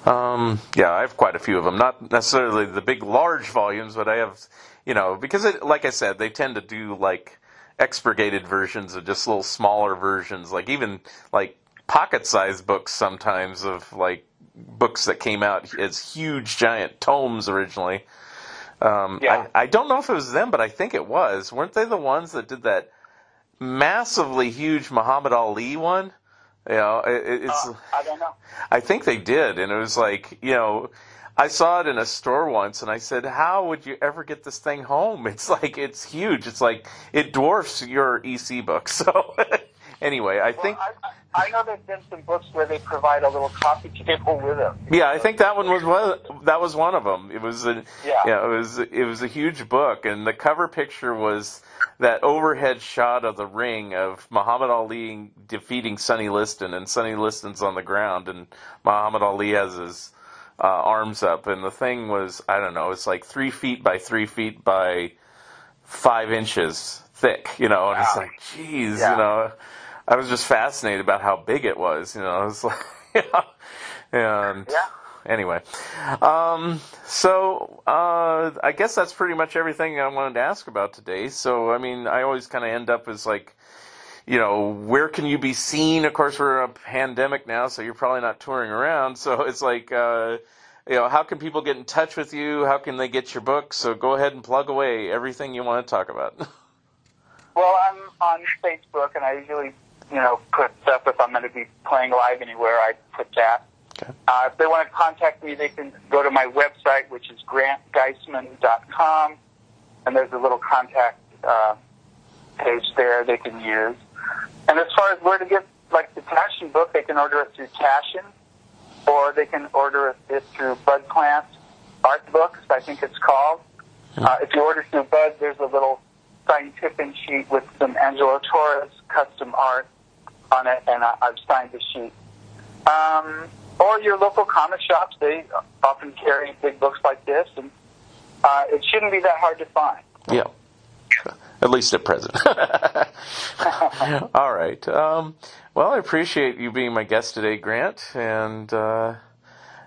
Um, yeah, I have quite a few of them. Not necessarily the big, large volumes, but I have, you know, because it, like I said, they tend to do like expurgated versions of just little smaller versions, like even like pocket-sized books sometimes of like books that came out as huge, giant tomes originally. Um, Yeah. I, I don't know if it was them, but I think it was. Weren't they the ones that did that massively huge Muhammad Ali one? You know, it, it- it's. Uh, I don't know. I think they did, and it was like, you know, I saw it in a store once, and I said, "How would you ever get this thing home? It's like it's huge. It's like it dwarfs your EC book." So, anyway, I think, I, I know there's been some books where they provide a little coffee table with them. yeah, I think that one was one. That was one of them. It was a, Yeah. it was it was a huge book, and the cover picture was that overhead shot of the ring of Muhammad Ali defeating Sonny Liston, and Sonny Liston's on the ground, and Muhammad Ali has his uh, arms up, and the thing was I don't know, it's like three feet by three feet by five inches thick, you know, and it's like, geez, Yeah. you know, I was just fascinated about how big it was, you know, it's like, and Yeah. anyway, um, so uh, I guess that's pretty much everything I wanted to ask about today. So I mean, I always kind of end up as like, you know, where can you be seen? Of course, we're in a pandemic now, so you're probably not touring around. So it's like, uh, you know, how can people get in touch with you? How can they get your books? So go ahead and plug away everything you want to talk about. Well, I'm on Facebook, and I usually, you know, put stuff if I'm going to be playing live anywhere. I put that. Okay. Uh, if they want to contact me, they can go to my website, which is grantgeissman.com, and there's a little contact uh, page there they can use. And as far as where to get, like the Taschen book, they can order it through Taschen, or they can order it through Bud Plant Art Books, I think it's called. Uh, if you order through Bud, there's a little signed tipping sheet with some Angelo Torres custom art on it, and I, I've signed the sheet. Um, or your local comic shops, they often carry big books like this, and uh, it shouldn't be that hard to find. yeah. At least at present. All right. Um, well, I appreciate you being my guest today, Grant. And, uh,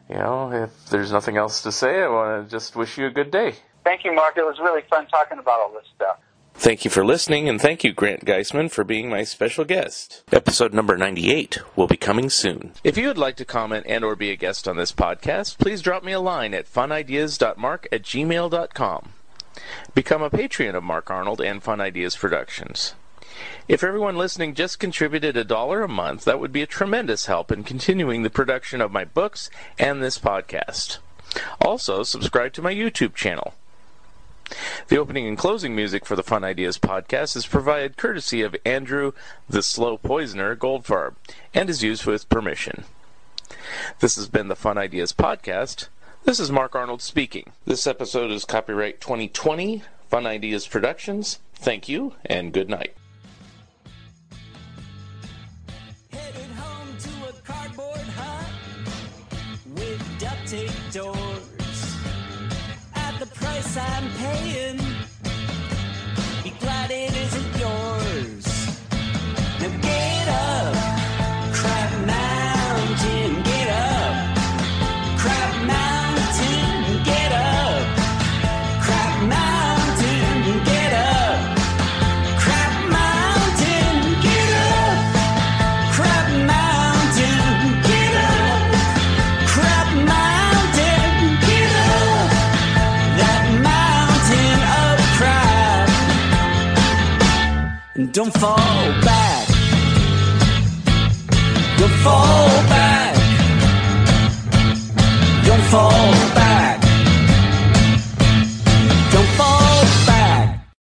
you know, if there's nothing else to say, I want to just wish you a good day. Thank you, Mark. It was really fun talking about all this stuff. Thank you for listening, and thank you, Grant Geissman, for being my special guest. Episode number 98 will be coming soon. If you would like to comment and or be a guest on this podcast, please drop me a line at funideas.mark at gmail.com. Become a patron of Mark Arnold and Fun Ideas Productions. If everyone listening just contributed a dollar a month, that would be a tremendous help in continuing the production of my books and this podcast. Also, subscribe to my YouTube channel. The opening and closing music for the Fun Ideas podcast is provided courtesy of Andrew the Slow Poisoner Goldfarb and is used with permission. This has been the Fun Ideas podcast. This is Mark Arnold speaking. This episode is copyright 2020 Fun Ideas Productions. Thank you and good night. Headed home to a cardboard hut with duct tape doors. At the price I'm paying, don't fall back. Don't fall back. Don't fall